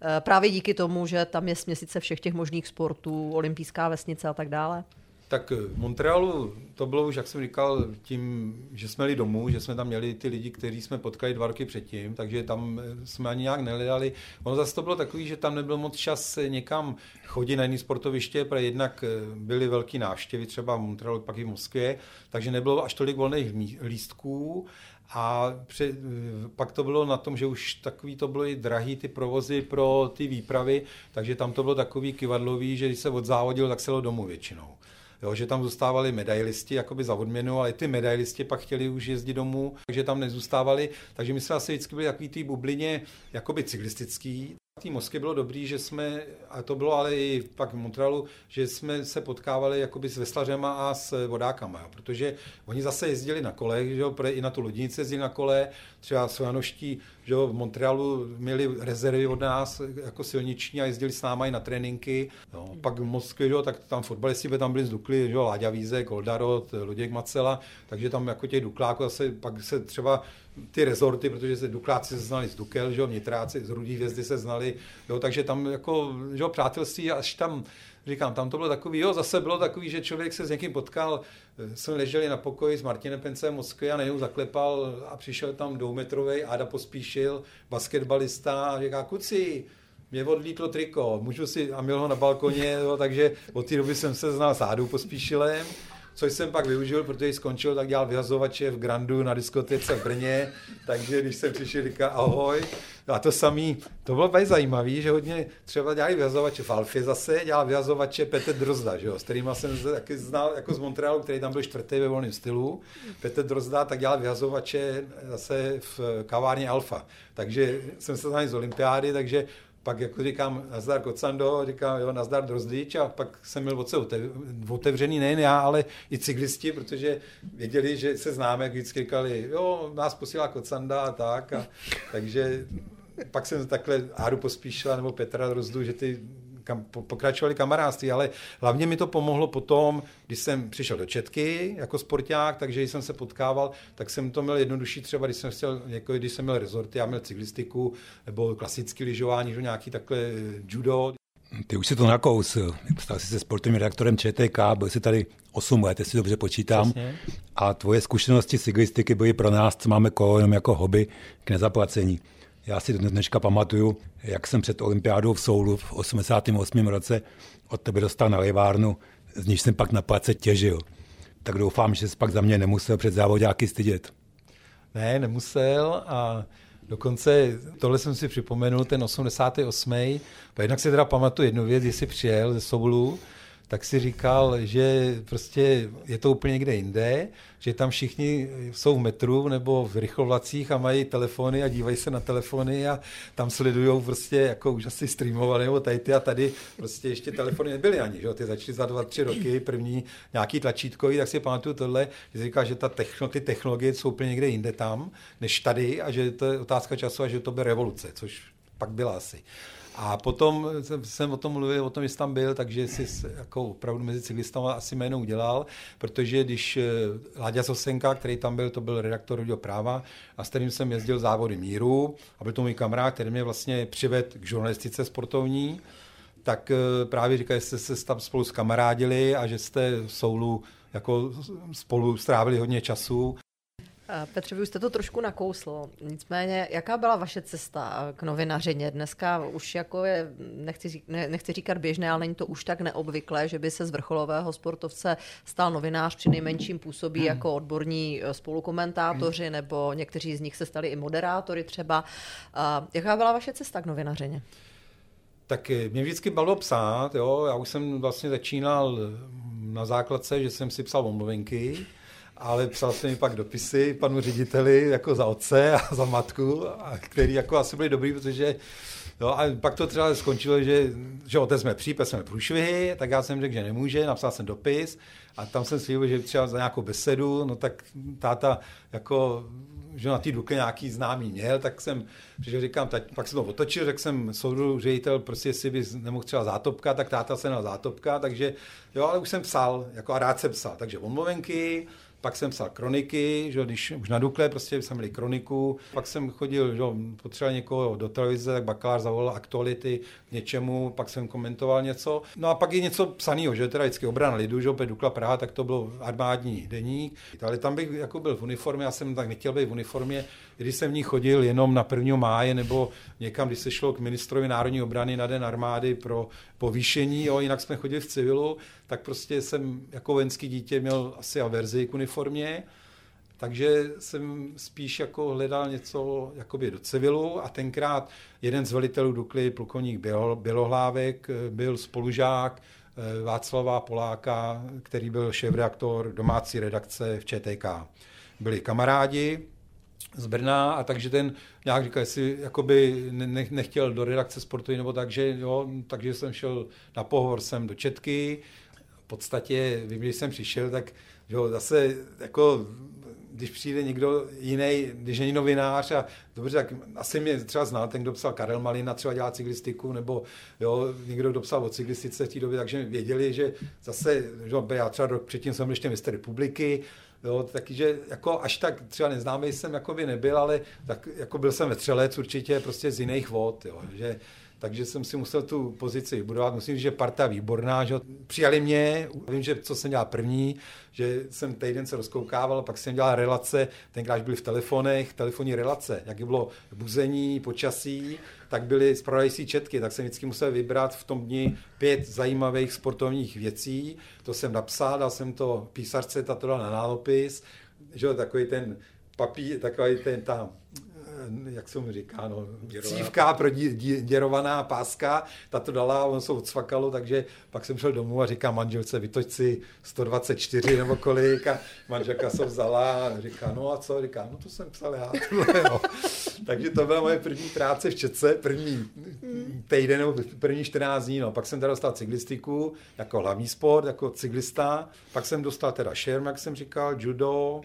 Eh, právě díky tomu, že tam je směsice všech těch možných sportů, olympijská vesnice a tak dále? Tak v Montrealu to bylo už, jak jsem říkal, tím, že jsme jeli domů, že jsme tam měli ty lidi, kteří jsme potkali dva roky předtím, takže tam jsme ani nějak neledali. Ono zase to bylo takový, že tam nebyl moc čas někam chodit na jiné sportoviště, protože jednak byly velké návštěvy, třeba v Montrealu, pak i v Moskvě, takže nebylo až tolik volných lístků a při, pak to bylo na tom, že už takový to bylo i drahý ty provozy pro ty výpravy, takže tam to bylo takový kivadlový, že když se odzávodil, tak se do domů většinou jo, že tam zůstávali medailisti jakoby za odměnu, ale ty medailisti pak chtěli už jezdit domů, takže tam nezůstávali, takže my jsme asi vždycky byli takový té bublině jakoby cyklistický, té Moskvě bylo dobrý, že jsme, a to bylo ale i pak v Montrealu, že jsme se potkávali jakoby s veslařema a s vodákama, jo, protože oni zase jezdili na kole, že jo, i na tu lodnici jezdili na kole, třeba Svanoští, že jo, v Montrealu měli rezervy od nás jako silniční a jezdili s náma i na tréninky. Jo. Pak v Moskvě, že jo, tak tam fotbalisti by tam byli z Dukly, že jo, Láďa Vízek, Goldarot, Luděk Macela, takže tam jako těch Dukláků zase pak se třeba ty rezorty, protože se Dukláci se znali z Dukel, že jo, Nitráci z Rudí hvězdy se znali, jo, takže tam jako, že jo, přátelství, až tam, říkám, tam to bylo takový, jo, zase bylo takový, že člověk se s někým potkal, eh, jsme leželi na pokoji s Martinem Pencem Moskvy a najednou zaklepal a přišel tam dvoumetrový Áda Pospíšil, basketbalista a říká, kuci, mě odlítlo triko, můžu si, a měl ho na balkoně, jo, takže od té doby jsem se znal s Ádou Pospíšilem, což jsem pak využil, protože skončil, tak dělal vyhazovače v Grandu na diskotece v Brně, takže když jsem přišel, říká ahoj. A to samý, to bylo velmi zajímavé, že hodně třeba dělali vyhazovače v Alfě zase, dělal vyhazovače Petr Drozda, že jo, s kterým jsem taky znal jako z Montrealu, který tam byl čtvrtý ve volném stylu. Petr Drozda tak dělal vyhazovače zase v kavárně Alfa. Takže jsem se znal z olympiády, takže pak jako říkám, nazdar Kocando, říkám, jo, nazdar Drozdič a pak jsem měl oce otevřený nejen já, ale i cyklisti, protože věděli, že se známe, jak vždycky říkali, jo, nás posílá Kocanda a tak, a, takže pak jsem takhle Áru pospíšila nebo Petra Drozdu, že ty kam, pokračovali kamarádství, ale hlavně mi to pomohlo potom, když jsem přišel do Četky jako sporták, takže když jsem se potkával, tak jsem to měl jednodušší třeba, když jsem chtěl, jako když jsem měl rezorty, já měl cyklistiku nebo klasický lyžování, že nějaký takhle eh, judo. Ty už si to nakousil. Stal jsi se sportovním redaktorem ČTK, byl jsi tady 8 let, jestli dobře počítám. Přesně. A tvoje zkušenosti cyklistiky byly pro nás, co máme kolo jenom jako hobby k nezaplacení. Já si dneška pamatuju, jak jsem před olympiádou v Soulu v 88. roce od tebe dostal na levárnu, z níž jsem pak na place těžil. Tak doufám, že jsi pak za mě nemusel před závodáky stydět. Ne, nemusel a dokonce tohle jsem si připomenul, ten 88. Jednak si teda pamatuju jednu věc, jestli přijel ze Soulu, tak si říkal, že prostě je to úplně někde jinde, že tam všichni jsou v metru nebo v rychlovlacích a mají telefony a dívají se na telefony a tam sledují prostě, jako už asi streamovali nebo tady ty a tady prostě ještě telefony nebyly ani, že? ty začaly za dva, tři roky, první nějaký tlačítkový, tak si pamatuju tohle, že říkal, že ta techno, ty technologie jsou úplně někde jinde tam, než tady a že to je otázka času a že to bude revoluce, což pak byla asi. A potom jsem, o tom mluvil, o tom, jsi tam byl, takže jsi jako opravdu mezi cyklistama asi jméno udělal, protože když eh, Láďa Sosenka, který tam byl, to byl redaktor Rodil práva, a s kterým jsem jezdil závody míru, a byl to můj kamarád, který mě vlastně přived k žurnalistice sportovní, tak eh, právě říkal, že jste se tam spolu skamarádili a že jste v Soulu jako spolu strávili hodně času Petře, vy už jste to trošku nakousl. Nicméně, jaká byla vaše cesta k novinařině? Dneska už jako je, nechci, ne, nechci říkat běžné, ale není to už tak neobvyklé, že by se z vrcholového sportovce stal novinář, při nejmenším působí hmm. jako odborní eh, spolukomentátoři, hmm. nebo někteří z nich se stali i moderátory třeba. Jaká byla vaše cesta k novinařině? Tak eh, mě vždycky bavilo psát, jo. já už jsem vlastně začínal na základce, že jsem si psal omluvenky, ale psal jsem mi pak dopisy panu řediteli jako za otce a za matku, a který jako asi byli dobrý, protože Jo, a pak to třeba skončilo, že, že otec jsme přijpe, jsme průšvihy, tak já jsem řekl, že nemůže, napsal jsem dopis a tam jsem slíbil, že třeba za nějakou besedu, no tak táta jako že na té Dukle nějaký známý měl, tak jsem přišel, říkám, tak, pak jsem to otočil, řekl jsem soudu ředitel, prostě jestli by nemohl třeba zátopka, tak táta se na zátopka, takže jo, ale už jsem psal, jako a rád jsem psal, takže omluvenky, pak jsem psal kroniky, že když už na Dukle prostě jsme měli kroniku, pak jsem chodil, že potřeboval někoho do televize, tak bakalář zavolal aktuality k něčemu, pak jsem komentoval něco. No a pak je něco psaného, že teda vždycky obrana lidu, že opět Dukla Praha, tak to byl armádní deník. Ale tam bych jako byl v uniformě, já jsem tak nechtěl být v uniformě, když jsem v ní chodil jenom na 1. máje nebo někam, když se šlo k ministrovi národní obrany na den armády pro povýšení, jo, jinak jsme chodili v civilu, tak prostě jsem jako vojenský dítě měl asi averzi k uniformě, takže jsem spíš jako hledal něco jakoby do civilu a tenkrát jeden z velitelů Dukly, plukovník Bělohlávek, byl spolužák eh, Václava Poláka, který byl šéf-reaktor domácí redakce v ČTK. Byli kamarádi, z Brna a takže ten nějak říkal, jestli jakoby ne, nechtěl do redakce sportu nebo tak, že jo, takže jsem šel na pohovor sem do Četky. V podstatě, vím, když jsem přišel, tak jo, zase jako když přijde někdo jiný, když není novinář a dobře, tak asi mě třeba znal ten, kdo psal Karel Malina, třeba dělá cyklistiku, nebo jo, někdo, kdo psal o cyklistice v té době, takže věděli, že zase, že já třeba rok předtím jsem byl ještě mistr republiky, Jo, takže jako až tak třeba neznámý jsem jako by nebyl, ale tak jako byl jsem vetřelec určitě prostě z jiných vod, jo, že takže jsem si musel tu pozici vybudovat. Musím říct, že parta výborná, že přijali mě, vím, že co jsem dělal první, že jsem týden se rozkoukával, pak jsem dělal relace, tenkrát byly v telefonech, telefonní relace, jak bylo buzení, počasí, tak byly zpravodající četky, tak jsem vždycky musel vybrat v tom dni pět zajímavých sportovních věcí. To jsem napsal, dal jsem to písařce, ta to dal na nálopis, že takový ten papír, takový ten tam jak se mu říká, no, cívka pro děrovaná páska, ta to dala, on se odsvakalo, takže pak jsem šel domů a říká manželce, vytoč si 124 nebo kolik. A manželka se vzala a říká, no a co, říká, no to jsem psal já, tohle, no. takže to byla moje první práce v Četce, první týden nebo první 14 dní, no. pak jsem teda dostal cyklistiku jako hlavní sport, jako cyklista, pak jsem dostal teda šerm, jak jsem říkal, judo,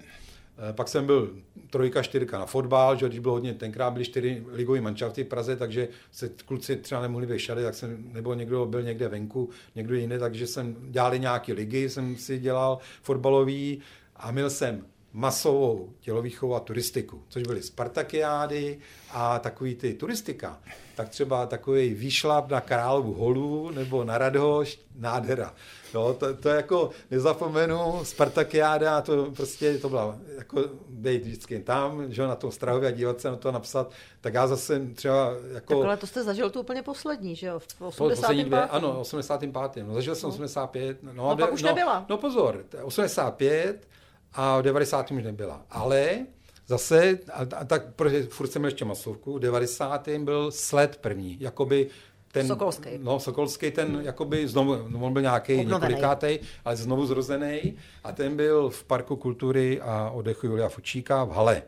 pak jsem byl trojka, čtyřka na fotbal, že když bylo hodně, tenkrát byly čtyři ligové manšafty v Praze, takže se kluci třeba nemohli vyšat, tak jsem, nebo někdo byl někde venku, někdo jiný, takže jsem dělali nějaké ligy, jsem si dělal fotbalový a měl jsem masovou tělovýchovu a turistiku, což byly Spartakiády a takový ty turistika. Tak třeba takový výšlap na Královu holu nebo na Radhošť, nádhera. No, to, to jako nezapomenu, Spartakiáda, to prostě to byla jako být vždycky tam, že na tom Strahově a dívat se na to napsat, tak já zase třeba jako... Tak ale to jste zažil tu úplně poslední, že jo? V 85. Dvě, ano, 85. No, zažil jsem no. 85. No, no, pak už no, nebyla. No pozor, 85 a v 90. už nebyla. Ale zase, a, a tak, protože furt jsem ještě masovku, v 90. byl sled první, jakoby ten, Sokolský. No, Sokolský, ten jakoby znovu, no, on byl nějaký několikátej, ale znovu zrozený a ten byl v Parku kultury a odechu Julia Fučíka v Hale.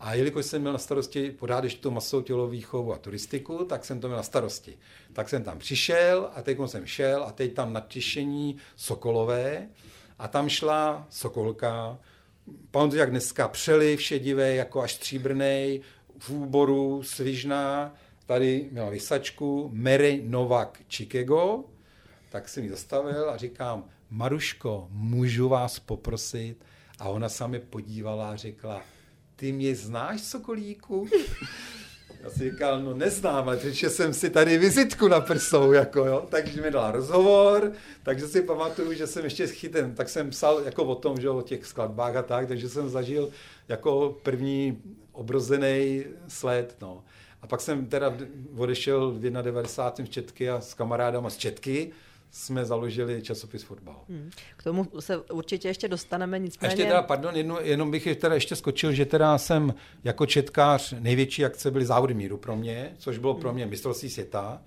A jelikož jsem měl na starosti pořád ještě tu masovou tělovýchovu a turistiku, tak jsem to měl na starosti. Tak jsem tam přišel a teď jsem šel a teď tam nadtišení Sokolové a tam šla Sokolka, pamatuju jak dneska, přeliv šedivé, jako až stříbrnej, v úboru, svižná, tady měla vysačku Mary Novak Chicago, tak jsem ji zastavil a říkám, Maruško, můžu vás poprosit? A ona se mi podívala a řekla, ty mě znáš, Sokolíku? Já si říkal, no neznám, ale protože jsem si tady vizitku na prsou, jako jo, takže mi dala rozhovor, takže si pamatuju, že jsem ještě chyten, tak jsem psal jako o tom, že o těch skladbách a tak, takže jsem zažil jako první obrozený sled, no. A pak jsem teda odešel v 91. z Četky a s kamarádama z Četky jsme založili časopis Fotbal. Hmm. K tomu se určitě ještě dostaneme, nicméně... A ještě teda, pardon, jednu, jenom bych teda ještě skočil, že teda jsem jako četkář, největší akce byly závody míru pro mě, což bylo pro mě mistrovství světa.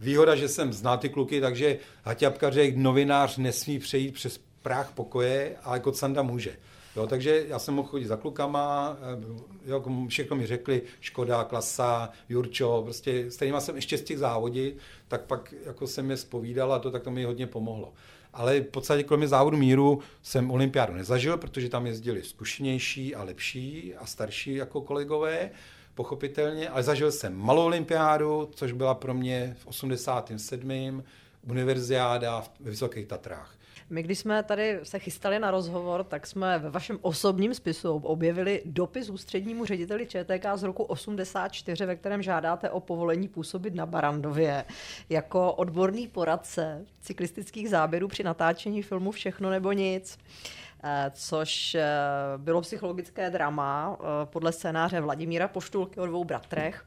Výhoda, že jsem znal ty kluky, takže Haťapka řekl, novinář nesmí přejít přes práh pokoje, ale Kocanda může. Jo, takže já jsem mohl chodit za klukama, eh, jo, všechno mi řekli, Škoda, Klasa, Jurčo, prostě s kterýma jsem ještě z těch závodí, tak pak jako jsem je spovídal a to tak to mi hodně pomohlo. Ale v podstatě kromě závodu míru jsem olympiádu nezažil, protože tam jezdili zkušenější a lepší a starší jako kolegové, pochopitelně, ale zažil jsem malou olympiádu, což byla pro mě v 87. univerziáda ve Vysokých Tatrách. My, když jsme tady se chystali na rozhovor, tak jsme ve vašem osobním spisu objevili dopis ústřednímu řediteli ČTK z roku 84, ve kterém žádáte o povolení působit na Barandově jako odborný poradce cyklistických záběrů při natáčení filmu Všechno nebo nic eh, což eh, bylo psychologické drama eh, podle scénáře Vladimíra Poštulky o dvou bratrech.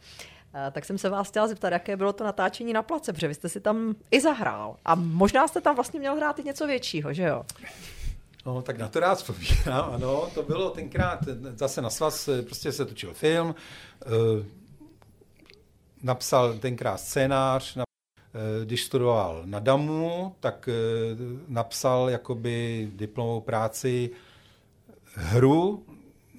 Eh, tak jsem se vás chtěla zeptat, jaké bylo to natáčení na place, protože vy jste si tam i zahrál. A možná jste tam vlastně měl hrát i něco většího, že jo? No, tak na to rád vzpomínám, ano. To bylo tenkrát, zase na svaz, eh, prostě se točil film, eh, napsal tenkrát scénář, když studoval na DAMu, tak napsal jakoby diplomovou práci hru,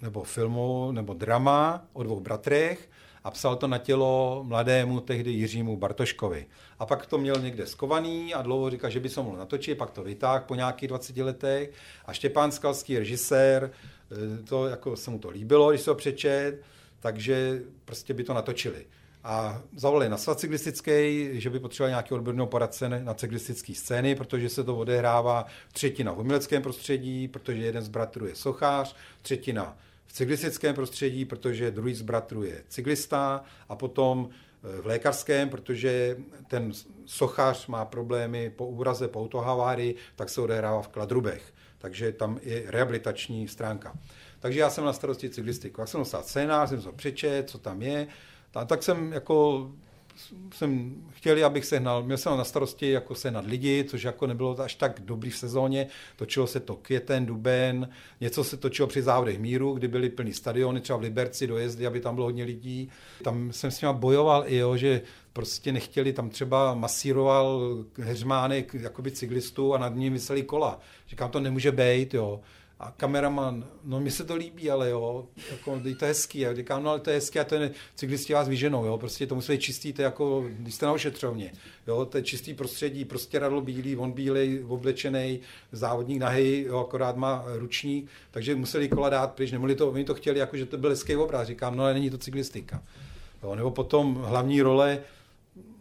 nebo filmu, nebo drama o dvou bratrech, a psal to na tělo mladému tehdy Jiřímu Bartoškovi. A pak to měl někde skovaný a dlouho říkal, že by se mohl natočit, pak to vytáhl po nějakých 20 letech a Štěpán Skalský, režisér, eh, to jako se mu to líbilo, když se ho přečet, takže prostě by to natočili. A zavolali na svaz cyklistický, že by potřeboval nějaký odborného poradce na cyklistické scény, protože se to odehrává třetina v uměleckém prostředí, protože jeden z bratrů je sochař, třetina v cyklistickém prostředí, protože druhý z bratrů je cyklista a potom eh, v lékařském, protože ten sochař má problémy po úraze, po autohavárii, tak se odehrává v Kladrubech. Takže tam je rehabilitační stránka. Takže já jsem na starosti cyklistiku. Jak jsem dostal scénář, jsem to přečet, co tam je, tak jsem jako jsem chtěli, abych sehnal, měl jsem na starosti jako sehnat lidi, což jako nebylo až tak dobrý v sezóně. Točilo se to květen, duben, něco se točilo při závodech míru, kdy byly plný stadiony, třeba v Liberci dojezdy, aby tam bylo hodně lidí. Tam jsem s nimi bojoval i, jo, že prostě nechtěli, tam třeba masíroval heřmánek jakoby cyklistů a nad ním vysely kola. Říkám, to nemůže být, jo. A kameraman, no mi se to líbí, ale jo, jako, to je hezký. Já říkám, no ale to je hezký a je, cyklisti vás vyženou, jo, prostě to musí být čistý, to je jako, když jste na ošetřovně, jo, to je čistý prostředí, prostě radlo bílý, on bílej, oblečený, závodník nahý, jo, akorát má ručník, takže museli kola dát pryč, nemohli to, oni to chtěli, jako, že to byl hezký obraz, říkám, no ale není to cyklistika. Jo, nebo potom hlavní role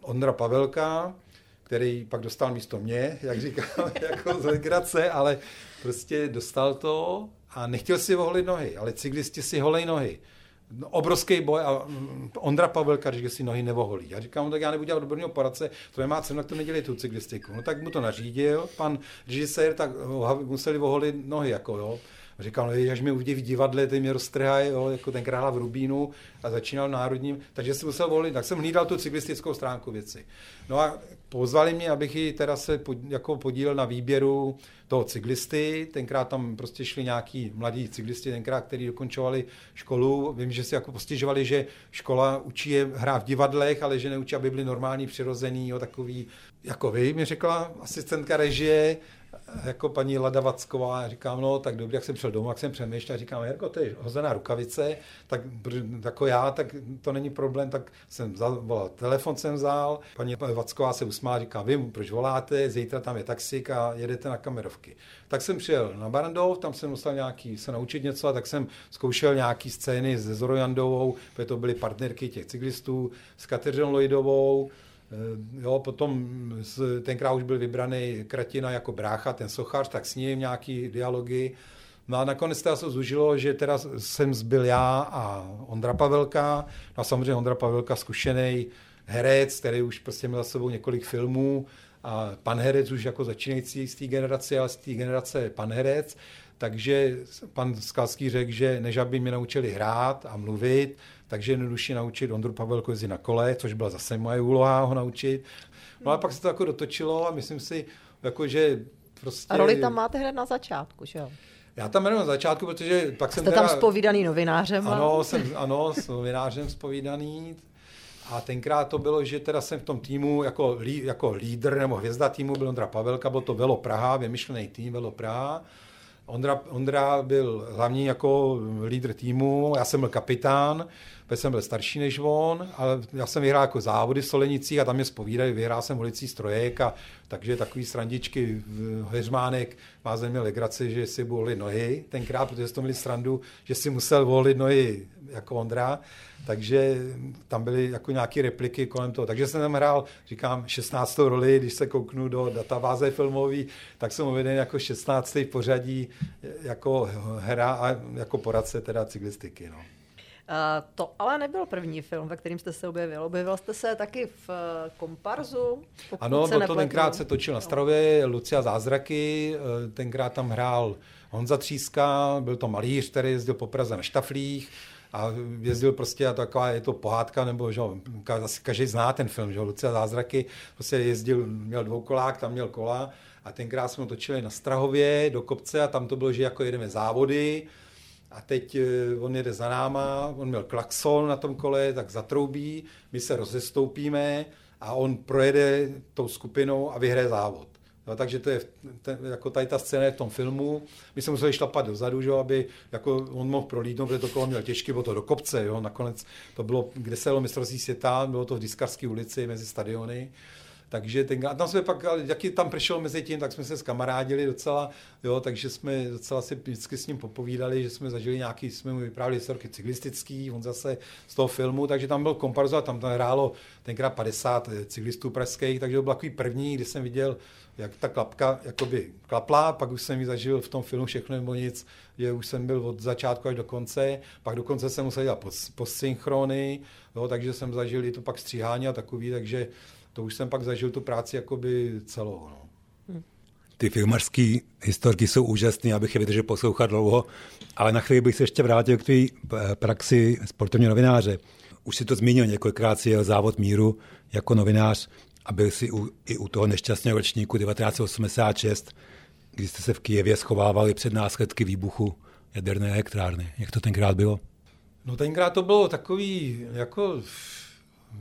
Ondra Pavelka, který pak dostal místo mě, jak říkám, jako z legrace, ale prostě dostal to a nechtěl si oholit nohy, ale cyklisti si holej nohy. No, obrovský boj a mm, Ondra Pavelka říká, že si nohy nevoholí. Já říkám, no, tak já nebudu dělat odborného poradce, to nemá cenu, tak to nedělej tu cyklistiku. No tak mu to nařídil, pan režisér, tak museli voholit nohy, jako jo. Říkal, no, až mi uvidí v divadle, ty mě roztrhají, jo, jako ten krála v Rubínu. A začínal Národním, takže jsem musel volit, tak jsem hlídal tu cyklistickou stránku věci. No a pozvali mě, abych ji teda se pod, jako podílel na výběru toho cyklisty, tenkrát tam prostě šli nějaký mladí cyklisti, tenkrát, kteří dokončovali školu, vím, že si jako postižovali, že škola učí je hrát v divadlech, ale že neučí, aby byli normální, přirozený, jo, takový, jako vy, mi řekla asistentka režie, jako paní Ladavacková, říkám, no tak dobrý, jak jsem přišel domů, jak jsem přemýšlel, říkám, jako to je hozená rukavice, tak jako já, tak to není problém, tak jsem vzal, volal, telefon jsem vzal, paní Vacková se usmá, říká, vím, proč voláte, zítra tam je taxík a jedete na kamerovky. Tak jsem přijel na Barandov, tam jsem musel nějaký, se naučit něco, a tak jsem zkoušel nějaký scény se Zorojandovou, protože to byly partnerky těch cyklistů, s Kateřinou Lojdovou, Eh, jo, potom tenkrát už byl vybraný Kratina jako brácha, ten sochař, tak s ním nějaký dialogy. No a nakonec teda se zužilo, že teda jsem zbyl já a Ondra Pavelka. No a samozřejmě Ondra Pavelka zkušený herec, který už prostě měl s sebou několik filmů a pan herec už jako začínající z té generace, ale z té generace pan herec. Takže pan Skalský řekl, že než aby mě naučili hrát a mluvit, takže jednoduše naučit Ondru Pavelku jezdit na kole, což byla zase moje úloha ho naučit. No a pak se to jako dotočilo a myslím si, jako, že prostě... A roli tam máte hned na začátku, že jo? Já tam jenom na začátku, protože pak Jste jsem tam spovídaný novinářem? Ano, jsem, ano, s novinářem spovídaný. A tenkrát to bylo, že teda jsem v tom týmu jako, jako lídr nebo hvězda týmu byl Ondra Pavelka, byl to Velo Praha, vymyšlený tým Velo Praha. Ondra, Ondra byl hlavní jako lídr týmu, já jsem byl kapitán, protože jsem byl starší než on, ale já jsem vyhrál jako závody v Solenicích a tam mě zpovídali, vyhrál jsem ulicí strojek a takže takový srandičky, Heřmánek má ze mě legraci, že si volili nohy tenkrát, protože jsme měli srandu, že si musel volit nohy jako Ondra, takže tam byly jako nějaké repliky kolem toho. Takže jsem tam hrál, říkám, 16. roli, když se kouknu do databáze filmový, tak jsem uveden jako 16. pořadí jako hra a jako poradce teda cyklistiky. No. Uh, to ale nebyl první film, ve kterým jste se objevil. Objevil jste se taky v uh, Komparzu? Ano, se to tenkrát se točil na Starově, Lucia Zázraky, uh, tenkrát tam hrál Honza Tříska, byl to malíř, který jezdil po Praze na štaflích a jezdil prostě a taková je to pohádka, nebo že asi každý zná ten film, že Lucia Zázraky, prostě jezdil, měl dvoukolák, tam měl kola a tenkrát jsme točili na Strahově do kopce a tam to bylo, že jako jedeme závody, a teď eh, on jede za náma, on měl klakson na tom kole, tak zatroubí, my se rozestoupíme a on projede tou skupinou a vyhraje závod. No, takže to je ten, jako tady ta scéna je v tom filmu. My jsme museli šlapat dozadu, že, aby jako on mohl prolítnout, protože to kolo měl těžké, bylo to do kopce. Jo. Nakonec to bylo, kde se jelo mistrovství světa, bylo to v Diskarské ulici mezi stadiony. Takže ten, a tam jsme pak, jaký tam přišel mezi tím, tak jsme se skamarádili docela, jo, takže jsme docela si vždycky s ním popovídali, že jsme zažili nějaký, jsme mu vyprávěli historky cyklistický, on zase z toho filmu, takže tam byl komparzo a tam tam hrálo tenkrát 50 cyklistů pražských, takže to byl takový první, kdy jsem viděl, jak ta klapka jakoby klapla, pak už jsem ji zažil v tom filmu všechno nebo nic, že už jsem byl od začátku až do konce, pak dokonce jsem musel dělat post takže jsem zažil i to pak stříhání a takový, takže to už jsem pak zažil tu práci jakoby celou. No. Ty filmařské historky jsou úžasné, abych je vydržel poslouchat dlouho, ale na chvíli bych se ještě vrátil k té eh, praxi sportovního novináře. Už si to zmínil několikrát, si jel závod míru jako novinář a byl si u, i u toho nešťastného ročníku 1986, kdy jste se v Kijevě schovávali před následky výbuchu jaderné elektrárny. Jak to tenkrát bylo? No tenkrát to bylo takový jako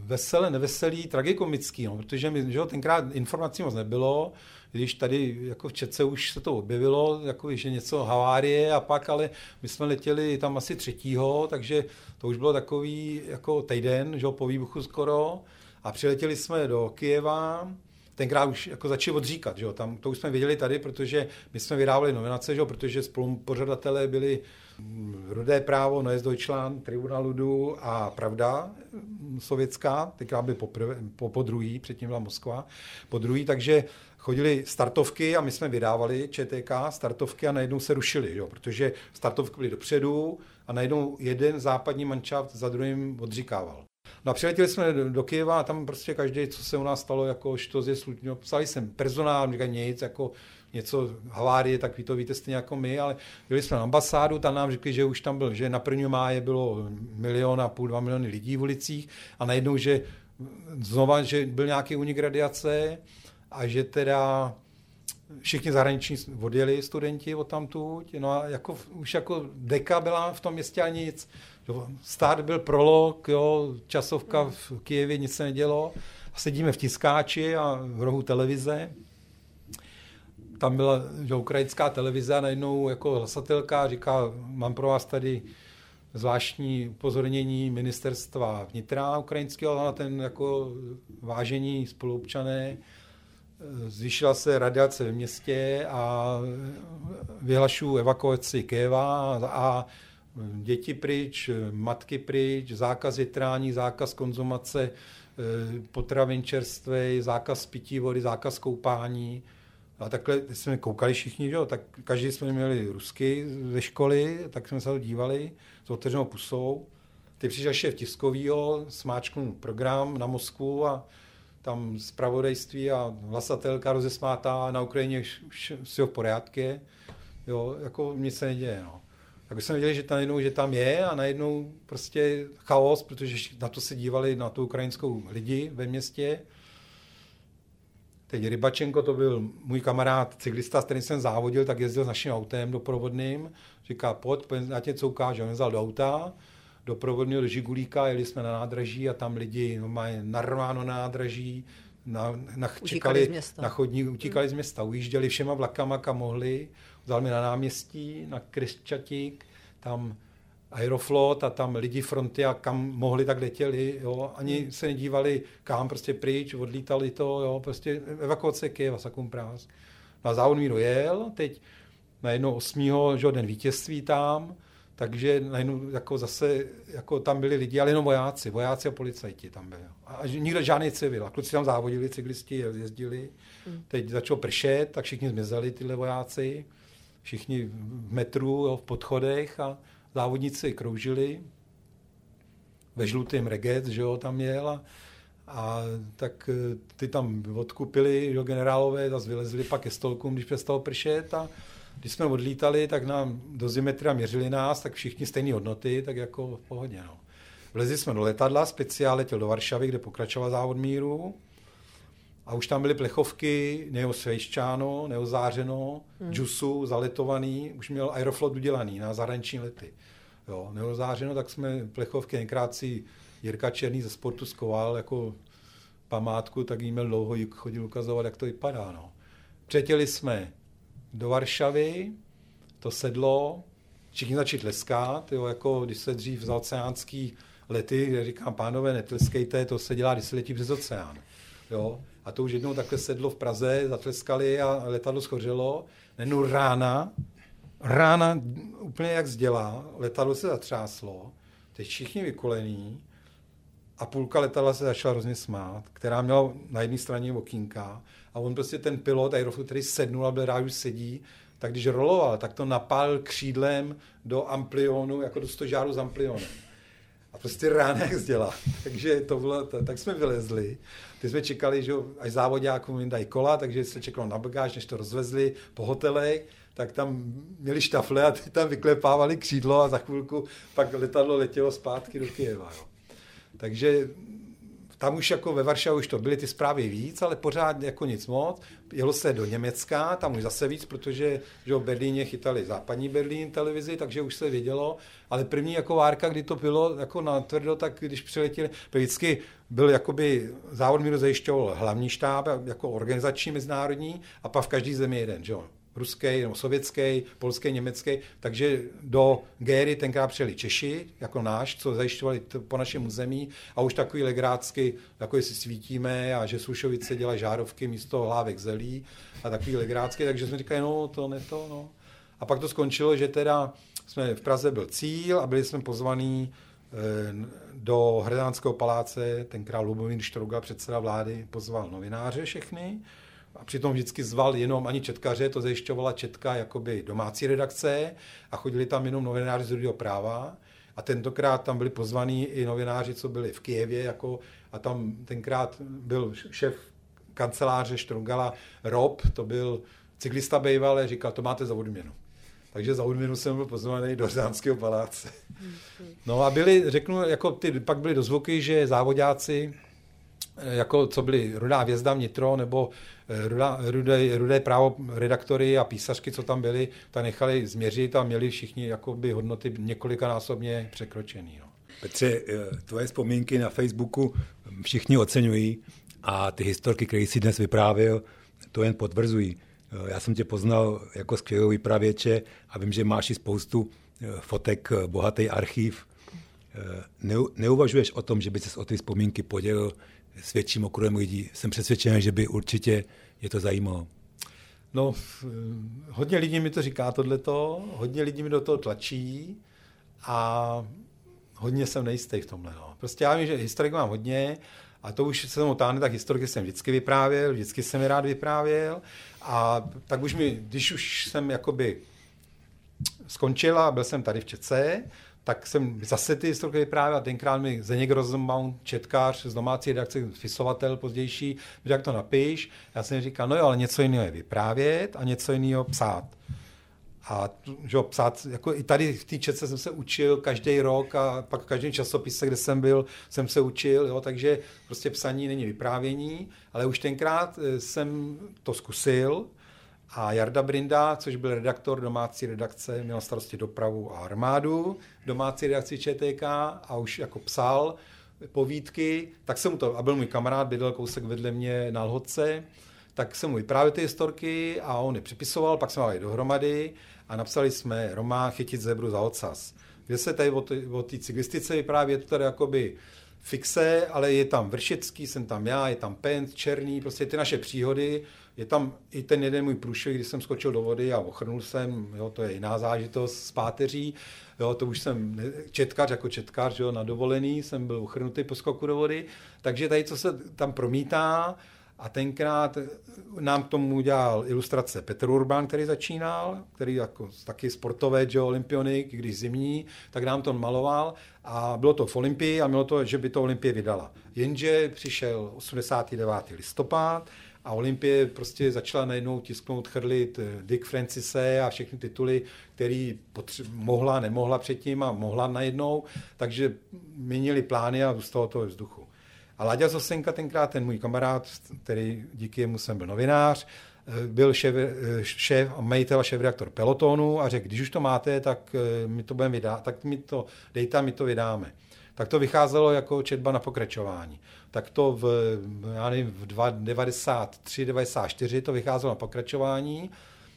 veselé, neveselý, tragikomický, no, protože my, že jo, tenkrát informací moc nebylo, když tady jako v Čece už se to objevilo, jako, že něco havárie a pak, ale my jsme letěli tam asi třetího, takže to už bylo takový jako týden, že jo, po výbuchu skoro. A přiletěli jsme do Kijeva, tenkrát už jako začali odříkat, že jo, tam to už jsme viděli tady, protože my jsme vydávali nominace, že jo, protože spolupořadatelé byli Rudé právo, Neues Deutschland, Tribunal Ludu a Pravda sovětská, teďka by po, po, po druhý, předtím byla Moskva, po druhý, takže chodili startovky a my jsme vydávali ČTK startovky a najednou se rušili, jo, protože startovky byly dopředu a najednou jeden západní manšaft za druhým odříkával. No a přiletěli jsme do, Kyjeva a tam prostě každý, co se u nás stalo, jako to je slušně, psali jsem personál, říkají nic, jako něco havárie, tak vy to víte stejně jako my, ale byli jsme na ambasádu, tam nám řekli, že už tam byl, že na 1. máje bylo milion a půl, dva miliony lidí v ulicích a najednou, že znova, že byl nějaký unik radiace a že teda všichni zahraniční odjeli studenti od tamtud, no a jako, už jako deka byla v tom městě a nic. Stát byl prolog, jo, časovka v Kijevě, nic se nedělo. A sedíme v tiskáči a v rohu televize tam byla že ukrajinská televize a najednou jako hlasatelka říká, mám pro vás tady zvláštní upozornění ministerstva vnitra ukrajinského na ten jako vážení spoluobčané. Zvýšila se radiace ve městě a vyhlašu evakuaci Kéva a děti pryč, matky pryč, zákaz jitrání, zákaz konzumace eh, potravin čerstvé, zákaz pití vody, zákaz koupání. A takhle jsme koukali všichni, jo? tak každý jsme měli rusky ze školy, tak jsme se to dívali s otevřenou pusou. Ty přišel šéf tiskovýho, smáčknul program na Moskvu a tam zpravodajství a hlasatelka rozesmátá na Ukrajině ho v pořádku. Jo, jako nic se neděje. No. Tak jsme viděli, že tam, najednou, že tam je a najednou prostě chaos, protože na to se dívali na tu ukrajinskou lidi ve městě Teď Rybačenko, to byl můj kamarád, cyklista, s kterým jsem závodil, tak jezdil s naším autem doprovodným. Říká, pojď, já tě co ukážu. On vzal do auta, doprovodného do Žigulíka, jeli jsme na nádraží a tam lidi no, mají narváno na nádraží, na, na, čekali na chodní, utíkali hmm. z města, ujížděli všema vlakama, kam mohli, vzal mi na náměstí, na Krysčatík, tam Aeroflot a tam lidi fronty a kam mohli, tak letěli, jo. Ani se nedívali kam, prostě pryč, odlítali to, jo, prostě evakuace Kyjeva, sakum prás. Na závod míru jel, teď na jedno osmýho, že den vítězství tam, takže najednou jako zase, jako tam byli lidi, ale jenom vojáci, vojáci a policajti tam byli. A nikdo žádný civil. A kluci tam závodili, cyklisti jezdili. Hmm. Teď začalo pršet, tak všichni zmizeli, tyhle vojáci. Všichni v metru, jo, v podchodech a závodníci kroužili. Ve žlutém reget, že jo, tam jel a, a tak eh, ty tam odkupili, že generálové, zase vylezli pak ke stolkům, když přestalo pršet a když jsme odlítali, tak nám do zimetra měřili nás, tak všichni stejné hodnoty, tak jako v pohodě. No. Vlezli jsme do letadla, speciál letěl do Varšavy, kde pokračoval závod míru. A už tam byly plechovky neosvejšťáno, neozářeno, hmm. džusu, zaletovaný, už měl Aeroflot udělaný na zahraniční lety. Jo, neozářeno, tak jsme plechovky, někrat si Jirka Černý ze sportu skoval jako památku, tak jí měl dlouho chodil ukazovat, jak to vypadá. No. Přetěli jsme do Varšavy, to sedlo, všichni začali tleskat, jo, jako když se dřív za oceánský lety, říkám, pánové, netleskejte, to se dělá, když se letí přes oceán. Jo. A to už jednou takhle sedlo v Praze, zatleskali a letadlo schořelo. Nenu rána, rána úplně jak zdělá, letadlo se zatřáslo, teď všichni vykolení a půlka letadla se začala hrozně smát, která měla na jedné straně okýnka a on prostě ten pilot Aeroflot, který sednul a byl rád, už sedí, tak když roloval, tak to napálil křídlem do amplionu, jako do stožáru s amplionem. A prostě ráno jak dělá. Takže to bylo, tak jsme vylezli. Ty jsme čekali, že až závodňákům jim dají kola, takže se čekalo na bagáž, než to rozvezli po hotelech, tak tam měli štafle a ty tam vyklepávali křídlo a za chvilku pak letadlo letělo zpátky do Kyjeva. Takže tam už jako ve Varšavě už to byly ty zprávy víc, ale pořád jako nic moc. Jelo se do Německa, tam už zase víc, protože že v Berlíně chytali západní Berlín televizi, takže už se vědělo, ale první jako várka, kdy to bylo jako na tvrdo, tak když přiletěli, vždycky byl jakoby závod míru zajišťoval hlavní štáb, jako organizační mezinárodní, a pak v každý zemi jeden, že jo ruský nebo sovětský, polský, německý, takže do Géry tenkrát přijeli Češi, jako náš, co zajišťovali po našem území. A už takový legrácky, jako si svítíme a že Slušovice dělají žárovky místo hlávek zelí a takový legrácky, takže jsme říkali, no to ne to, no. A pak to skončilo, že teda jsme v Praze byl cíl a byli jsme pozvaní eh, do Hrdánského paláce, tenkrát Lubomír Štrouga, předseda vlády, pozval novináře všechny a přitom vždycky zval jenom ani četkaře, to zajišťovala četka jakoby domácí redakce a chodili tam jenom novináři z druhého práva. A tentokrát tam byli pozvaní i novináři, co byli v Kijevě, jako, a tam tenkrát byl šéf kanceláře Štrungala Rob, to byl cyklista Bejvale, říkal, to máte za odměnu. Takže za odměnu jsem byl pozvaný do Řánského paláce. No a byli, řeknu, jako ty, pak byly dozvuky, že závodáci jako co byly Rudá vězda vnitro nebo eh, rudá, rudé, rudé právo redaktory a písařky, co tam byli, tak nechali změřit a měli všichni jakoby hodnoty několikanásobně překročený. No. Petře, eh, tvoje vzpomínky na Facebooku všichni oceňují a ty historky, které jsi dnes vyprávěl, to jen potvrzují. Eh, já jsem tě poznal jako skvělého vypravěče a vím, že máš i spoustu fotek, bohatý archiv. Neuvažuješ o tom, že by se o ty vzpomínky podělil s větším okruhem lidí. Jsem přesvědčen, že by určitě je to zajímalo. No, hodně lidí mi to říká tohleto, hodně lidí mi do toho tlačí a hodně jsem nejistý v tomhle. No. Prostě já vím, že historik mám hodně a to už se tomu táhne, tak historiky jsem vždycky vyprávěl, vždycky jsem je rád vyprávěl a tak už mi, když už jsem jakoby skončila, byl jsem tady v Čece, tak jsem zase ty historky vyprávěl a tenkrát mi Zeněk Rosenbaum, četkář z domácí redakce, spisovatel pozdější, jak to napíš. Já jsem říkal, no jo, ale něco jiného je vyprávět a něco jiného psát. A že psát, jako i tady v té četce jsem se učil každý rok a pak v každém časopise, kde jsem byl, jsem se učil, jo, takže prostě psaní není vyprávění, ale už tenkrát eh, jsem to zkusil a Jarda Brinda, což byl redaktor domácí redakce, měl starosti dopravu a armádu, domácí redakci ČTK a už jako psal povídky, tak jsem mu to, a byl můj kamarád, bydlel kousek vedle mě na Lhodce, tak jsem mu vyprávěl ty historky a on je připisoval, pak jsme dali dohromady a napsali jsme román Chytit zebru za ocas, kde se tady o té cyklistice vypráví, je to tady jakoby fixe, ale je tam Vršecký, jsem tam já, je tam Pent, Černý, prostě ty naše příhody, je tam i ten jeden můj průšvih, když jsem skočil do vody a ochrnul jsem, jo, to je jiná zážitost s páteří, jo, to už jsem četkař jako četkař, jo, na dovolený jsem byl ochrnutý po skoku do vody, takže tady, co se tam promítá, a tenkrát nám k tomu udělal ilustrace Petr Urban, který začínal, který jako taky sportové, že olympionik, když zimní, tak nám to maloval a bylo to v Olympii a mělo to, že by to Olympie vydala. Jenže přišel 89. listopad a Olympie prostě začala najednou tisknout, chrlit eh, Dick Francise a všechny tituly, který potře- mohla, nemohla předtím a mohla najednou, takže měnili plány a zůstalo to vzduchu. A Láďa Zosenka, tenkrát ten můj kamarád, který díky jemu jsem byl novinář, eh, byl šéf, eh, šéf majitel a šéf-redaktor Pelotonu a řekl, když už to máte, tak mi to budeme vydat, tak mi to dejte, my to vydáme. Tak to vycházelo jako četba na pokračování tak to v, já nevím, v 93, 94 to vycházelo na pokračování.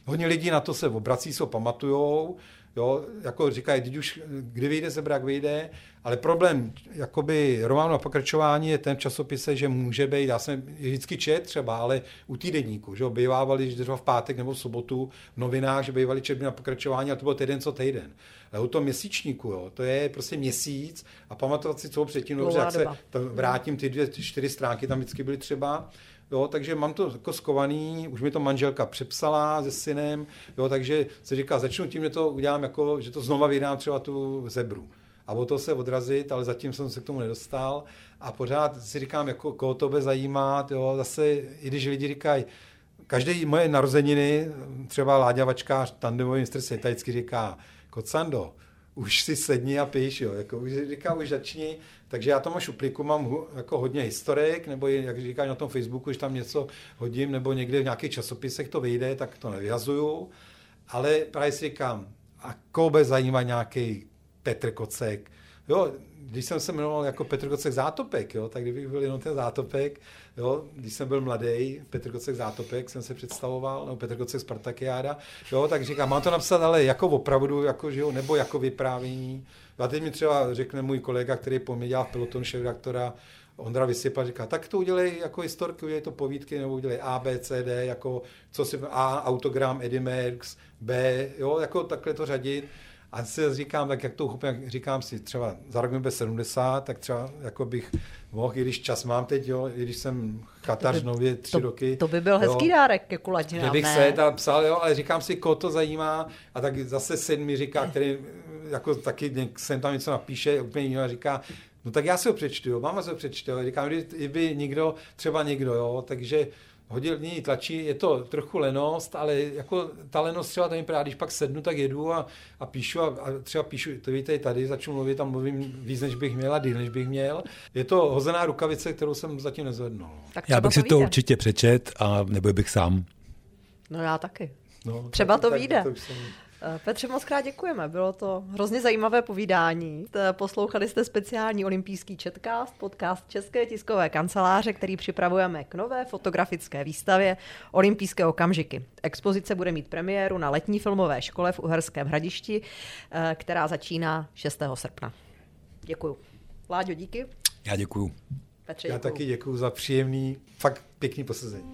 Hodně lidí na to se obrací, se pamatujou, jo, jako říkají, když už, kdy vyjde zebrak, vyjde, ale problém jakoby románu a pokračování je ten v časopise, že může být, já jsem vždycky čet třeba, ale u týdenníku, že jo, bývávali třeba v pátek nebo v sobotu v novinách, že bývali četby na pokračování a to byl týden co týden. Ale u toho měsíčníku, jo, to je prostě měsíc a pamatovat si, co předtím, dobře, jak se vrátím ty dvě, čtyři stránky, tam vždycky byly třeba, Jo, takže mám to jako skovaný, už mi to manželka přepsala se synem, jo, takže se říká, začnu tím, že to udělám jako, že to znova vydám třeba tu zebru. A o to se odrazit, ale zatím jsem se k tomu nedostal. A pořád si říkám, jako, koho to bude zajímat, jo, zase, i když lidi říkají, každé moje narozeniny, třeba Láďavačkář, tandemový mistr světa, říká, Kocando, už si sedni a píš, jo, jako už říká, už začni, takže já tomu šuplíku mám jako hodně historik, nebo jak říkáš na tom Facebooku, když tam něco hodím, nebo někde v nějakých časopisech to vyjde, tak to nevyhazuju, ale právě si říkám, a koho bude zajímat nějaký Petr Kocek. Jo, když jsem se jmenoval jako Petr Kocek Zátopek, jo, tak kdybych byl jenom ten Zátopek, jo, když jsem byl mladý, Petr Kocek Zátopek jsem se představoval, nebo Petr Kocek Spartakiáda, jo, tak říkám, mám to napsat ale jako opravdu, jako, že jo, nebo jako vyprávění. A teď mi třeba řekne můj kolega, který po mě dělal v pelotonu šéf-redaktora, Ondra Vysypa říká, tak to udělej jako historky, udělej to povídky, nebo udělej A, B, C, D, jako co si, A, autogram, Eddie Merckx, B, jo, jako takhle to řadit. A si říkám, tak jak to uchopím, jak říkám si, třeba za rok mi bude 70, tak třeba jako bych mohl, i když čas mám teď, jo, i když jsem Katař nově tři to, roky. To by byl jo, hezký dárek ke kulatinám, Kdybych ne? se tam psal, jo, ale říkám si, koho to zajímá, a tak zase syn mi říká, který jako taky jsem tam něco napíše, úplně jiného, a říká, no tak já si ho přečtu, jo, máma se ho přečtu, jo. říkám, kdyby někdo, třeba někdo, jo, takže hodně tlačí, je to trochu lenost, ale jako ta lenost třeba to mi právě, když pak sednu, tak jedu a, a píšu a, a třeba píšu, to víte, tady začnu mluvit, tam mluvím víc, než bych měl a díl, než bych měl. Je to hozená rukavice, kterou jsem zatím nezvednul. Tak já bych si to určitě přečet a nebo bych sám. No já taky. No, třeba tak, to vyjde. To jsem... Eh, Petře, moc krát děkujeme. Bylo to hrozně zajímavé povídání. Poslouchali jste speciální olympijský četkast, podcast České tiskové kanceláře, který připravujeme k nové fotografické výstavě Olympijské okamžiky. Expozice bude mít premiéru na letní filmové škole v Uherském hradišti, eh, která začíná 6. srpna. Děkuju. Láďo, díky. Já děkuju. Petře, děkuju. Já taky děkuju za příjemný, fakt pěkný posazení.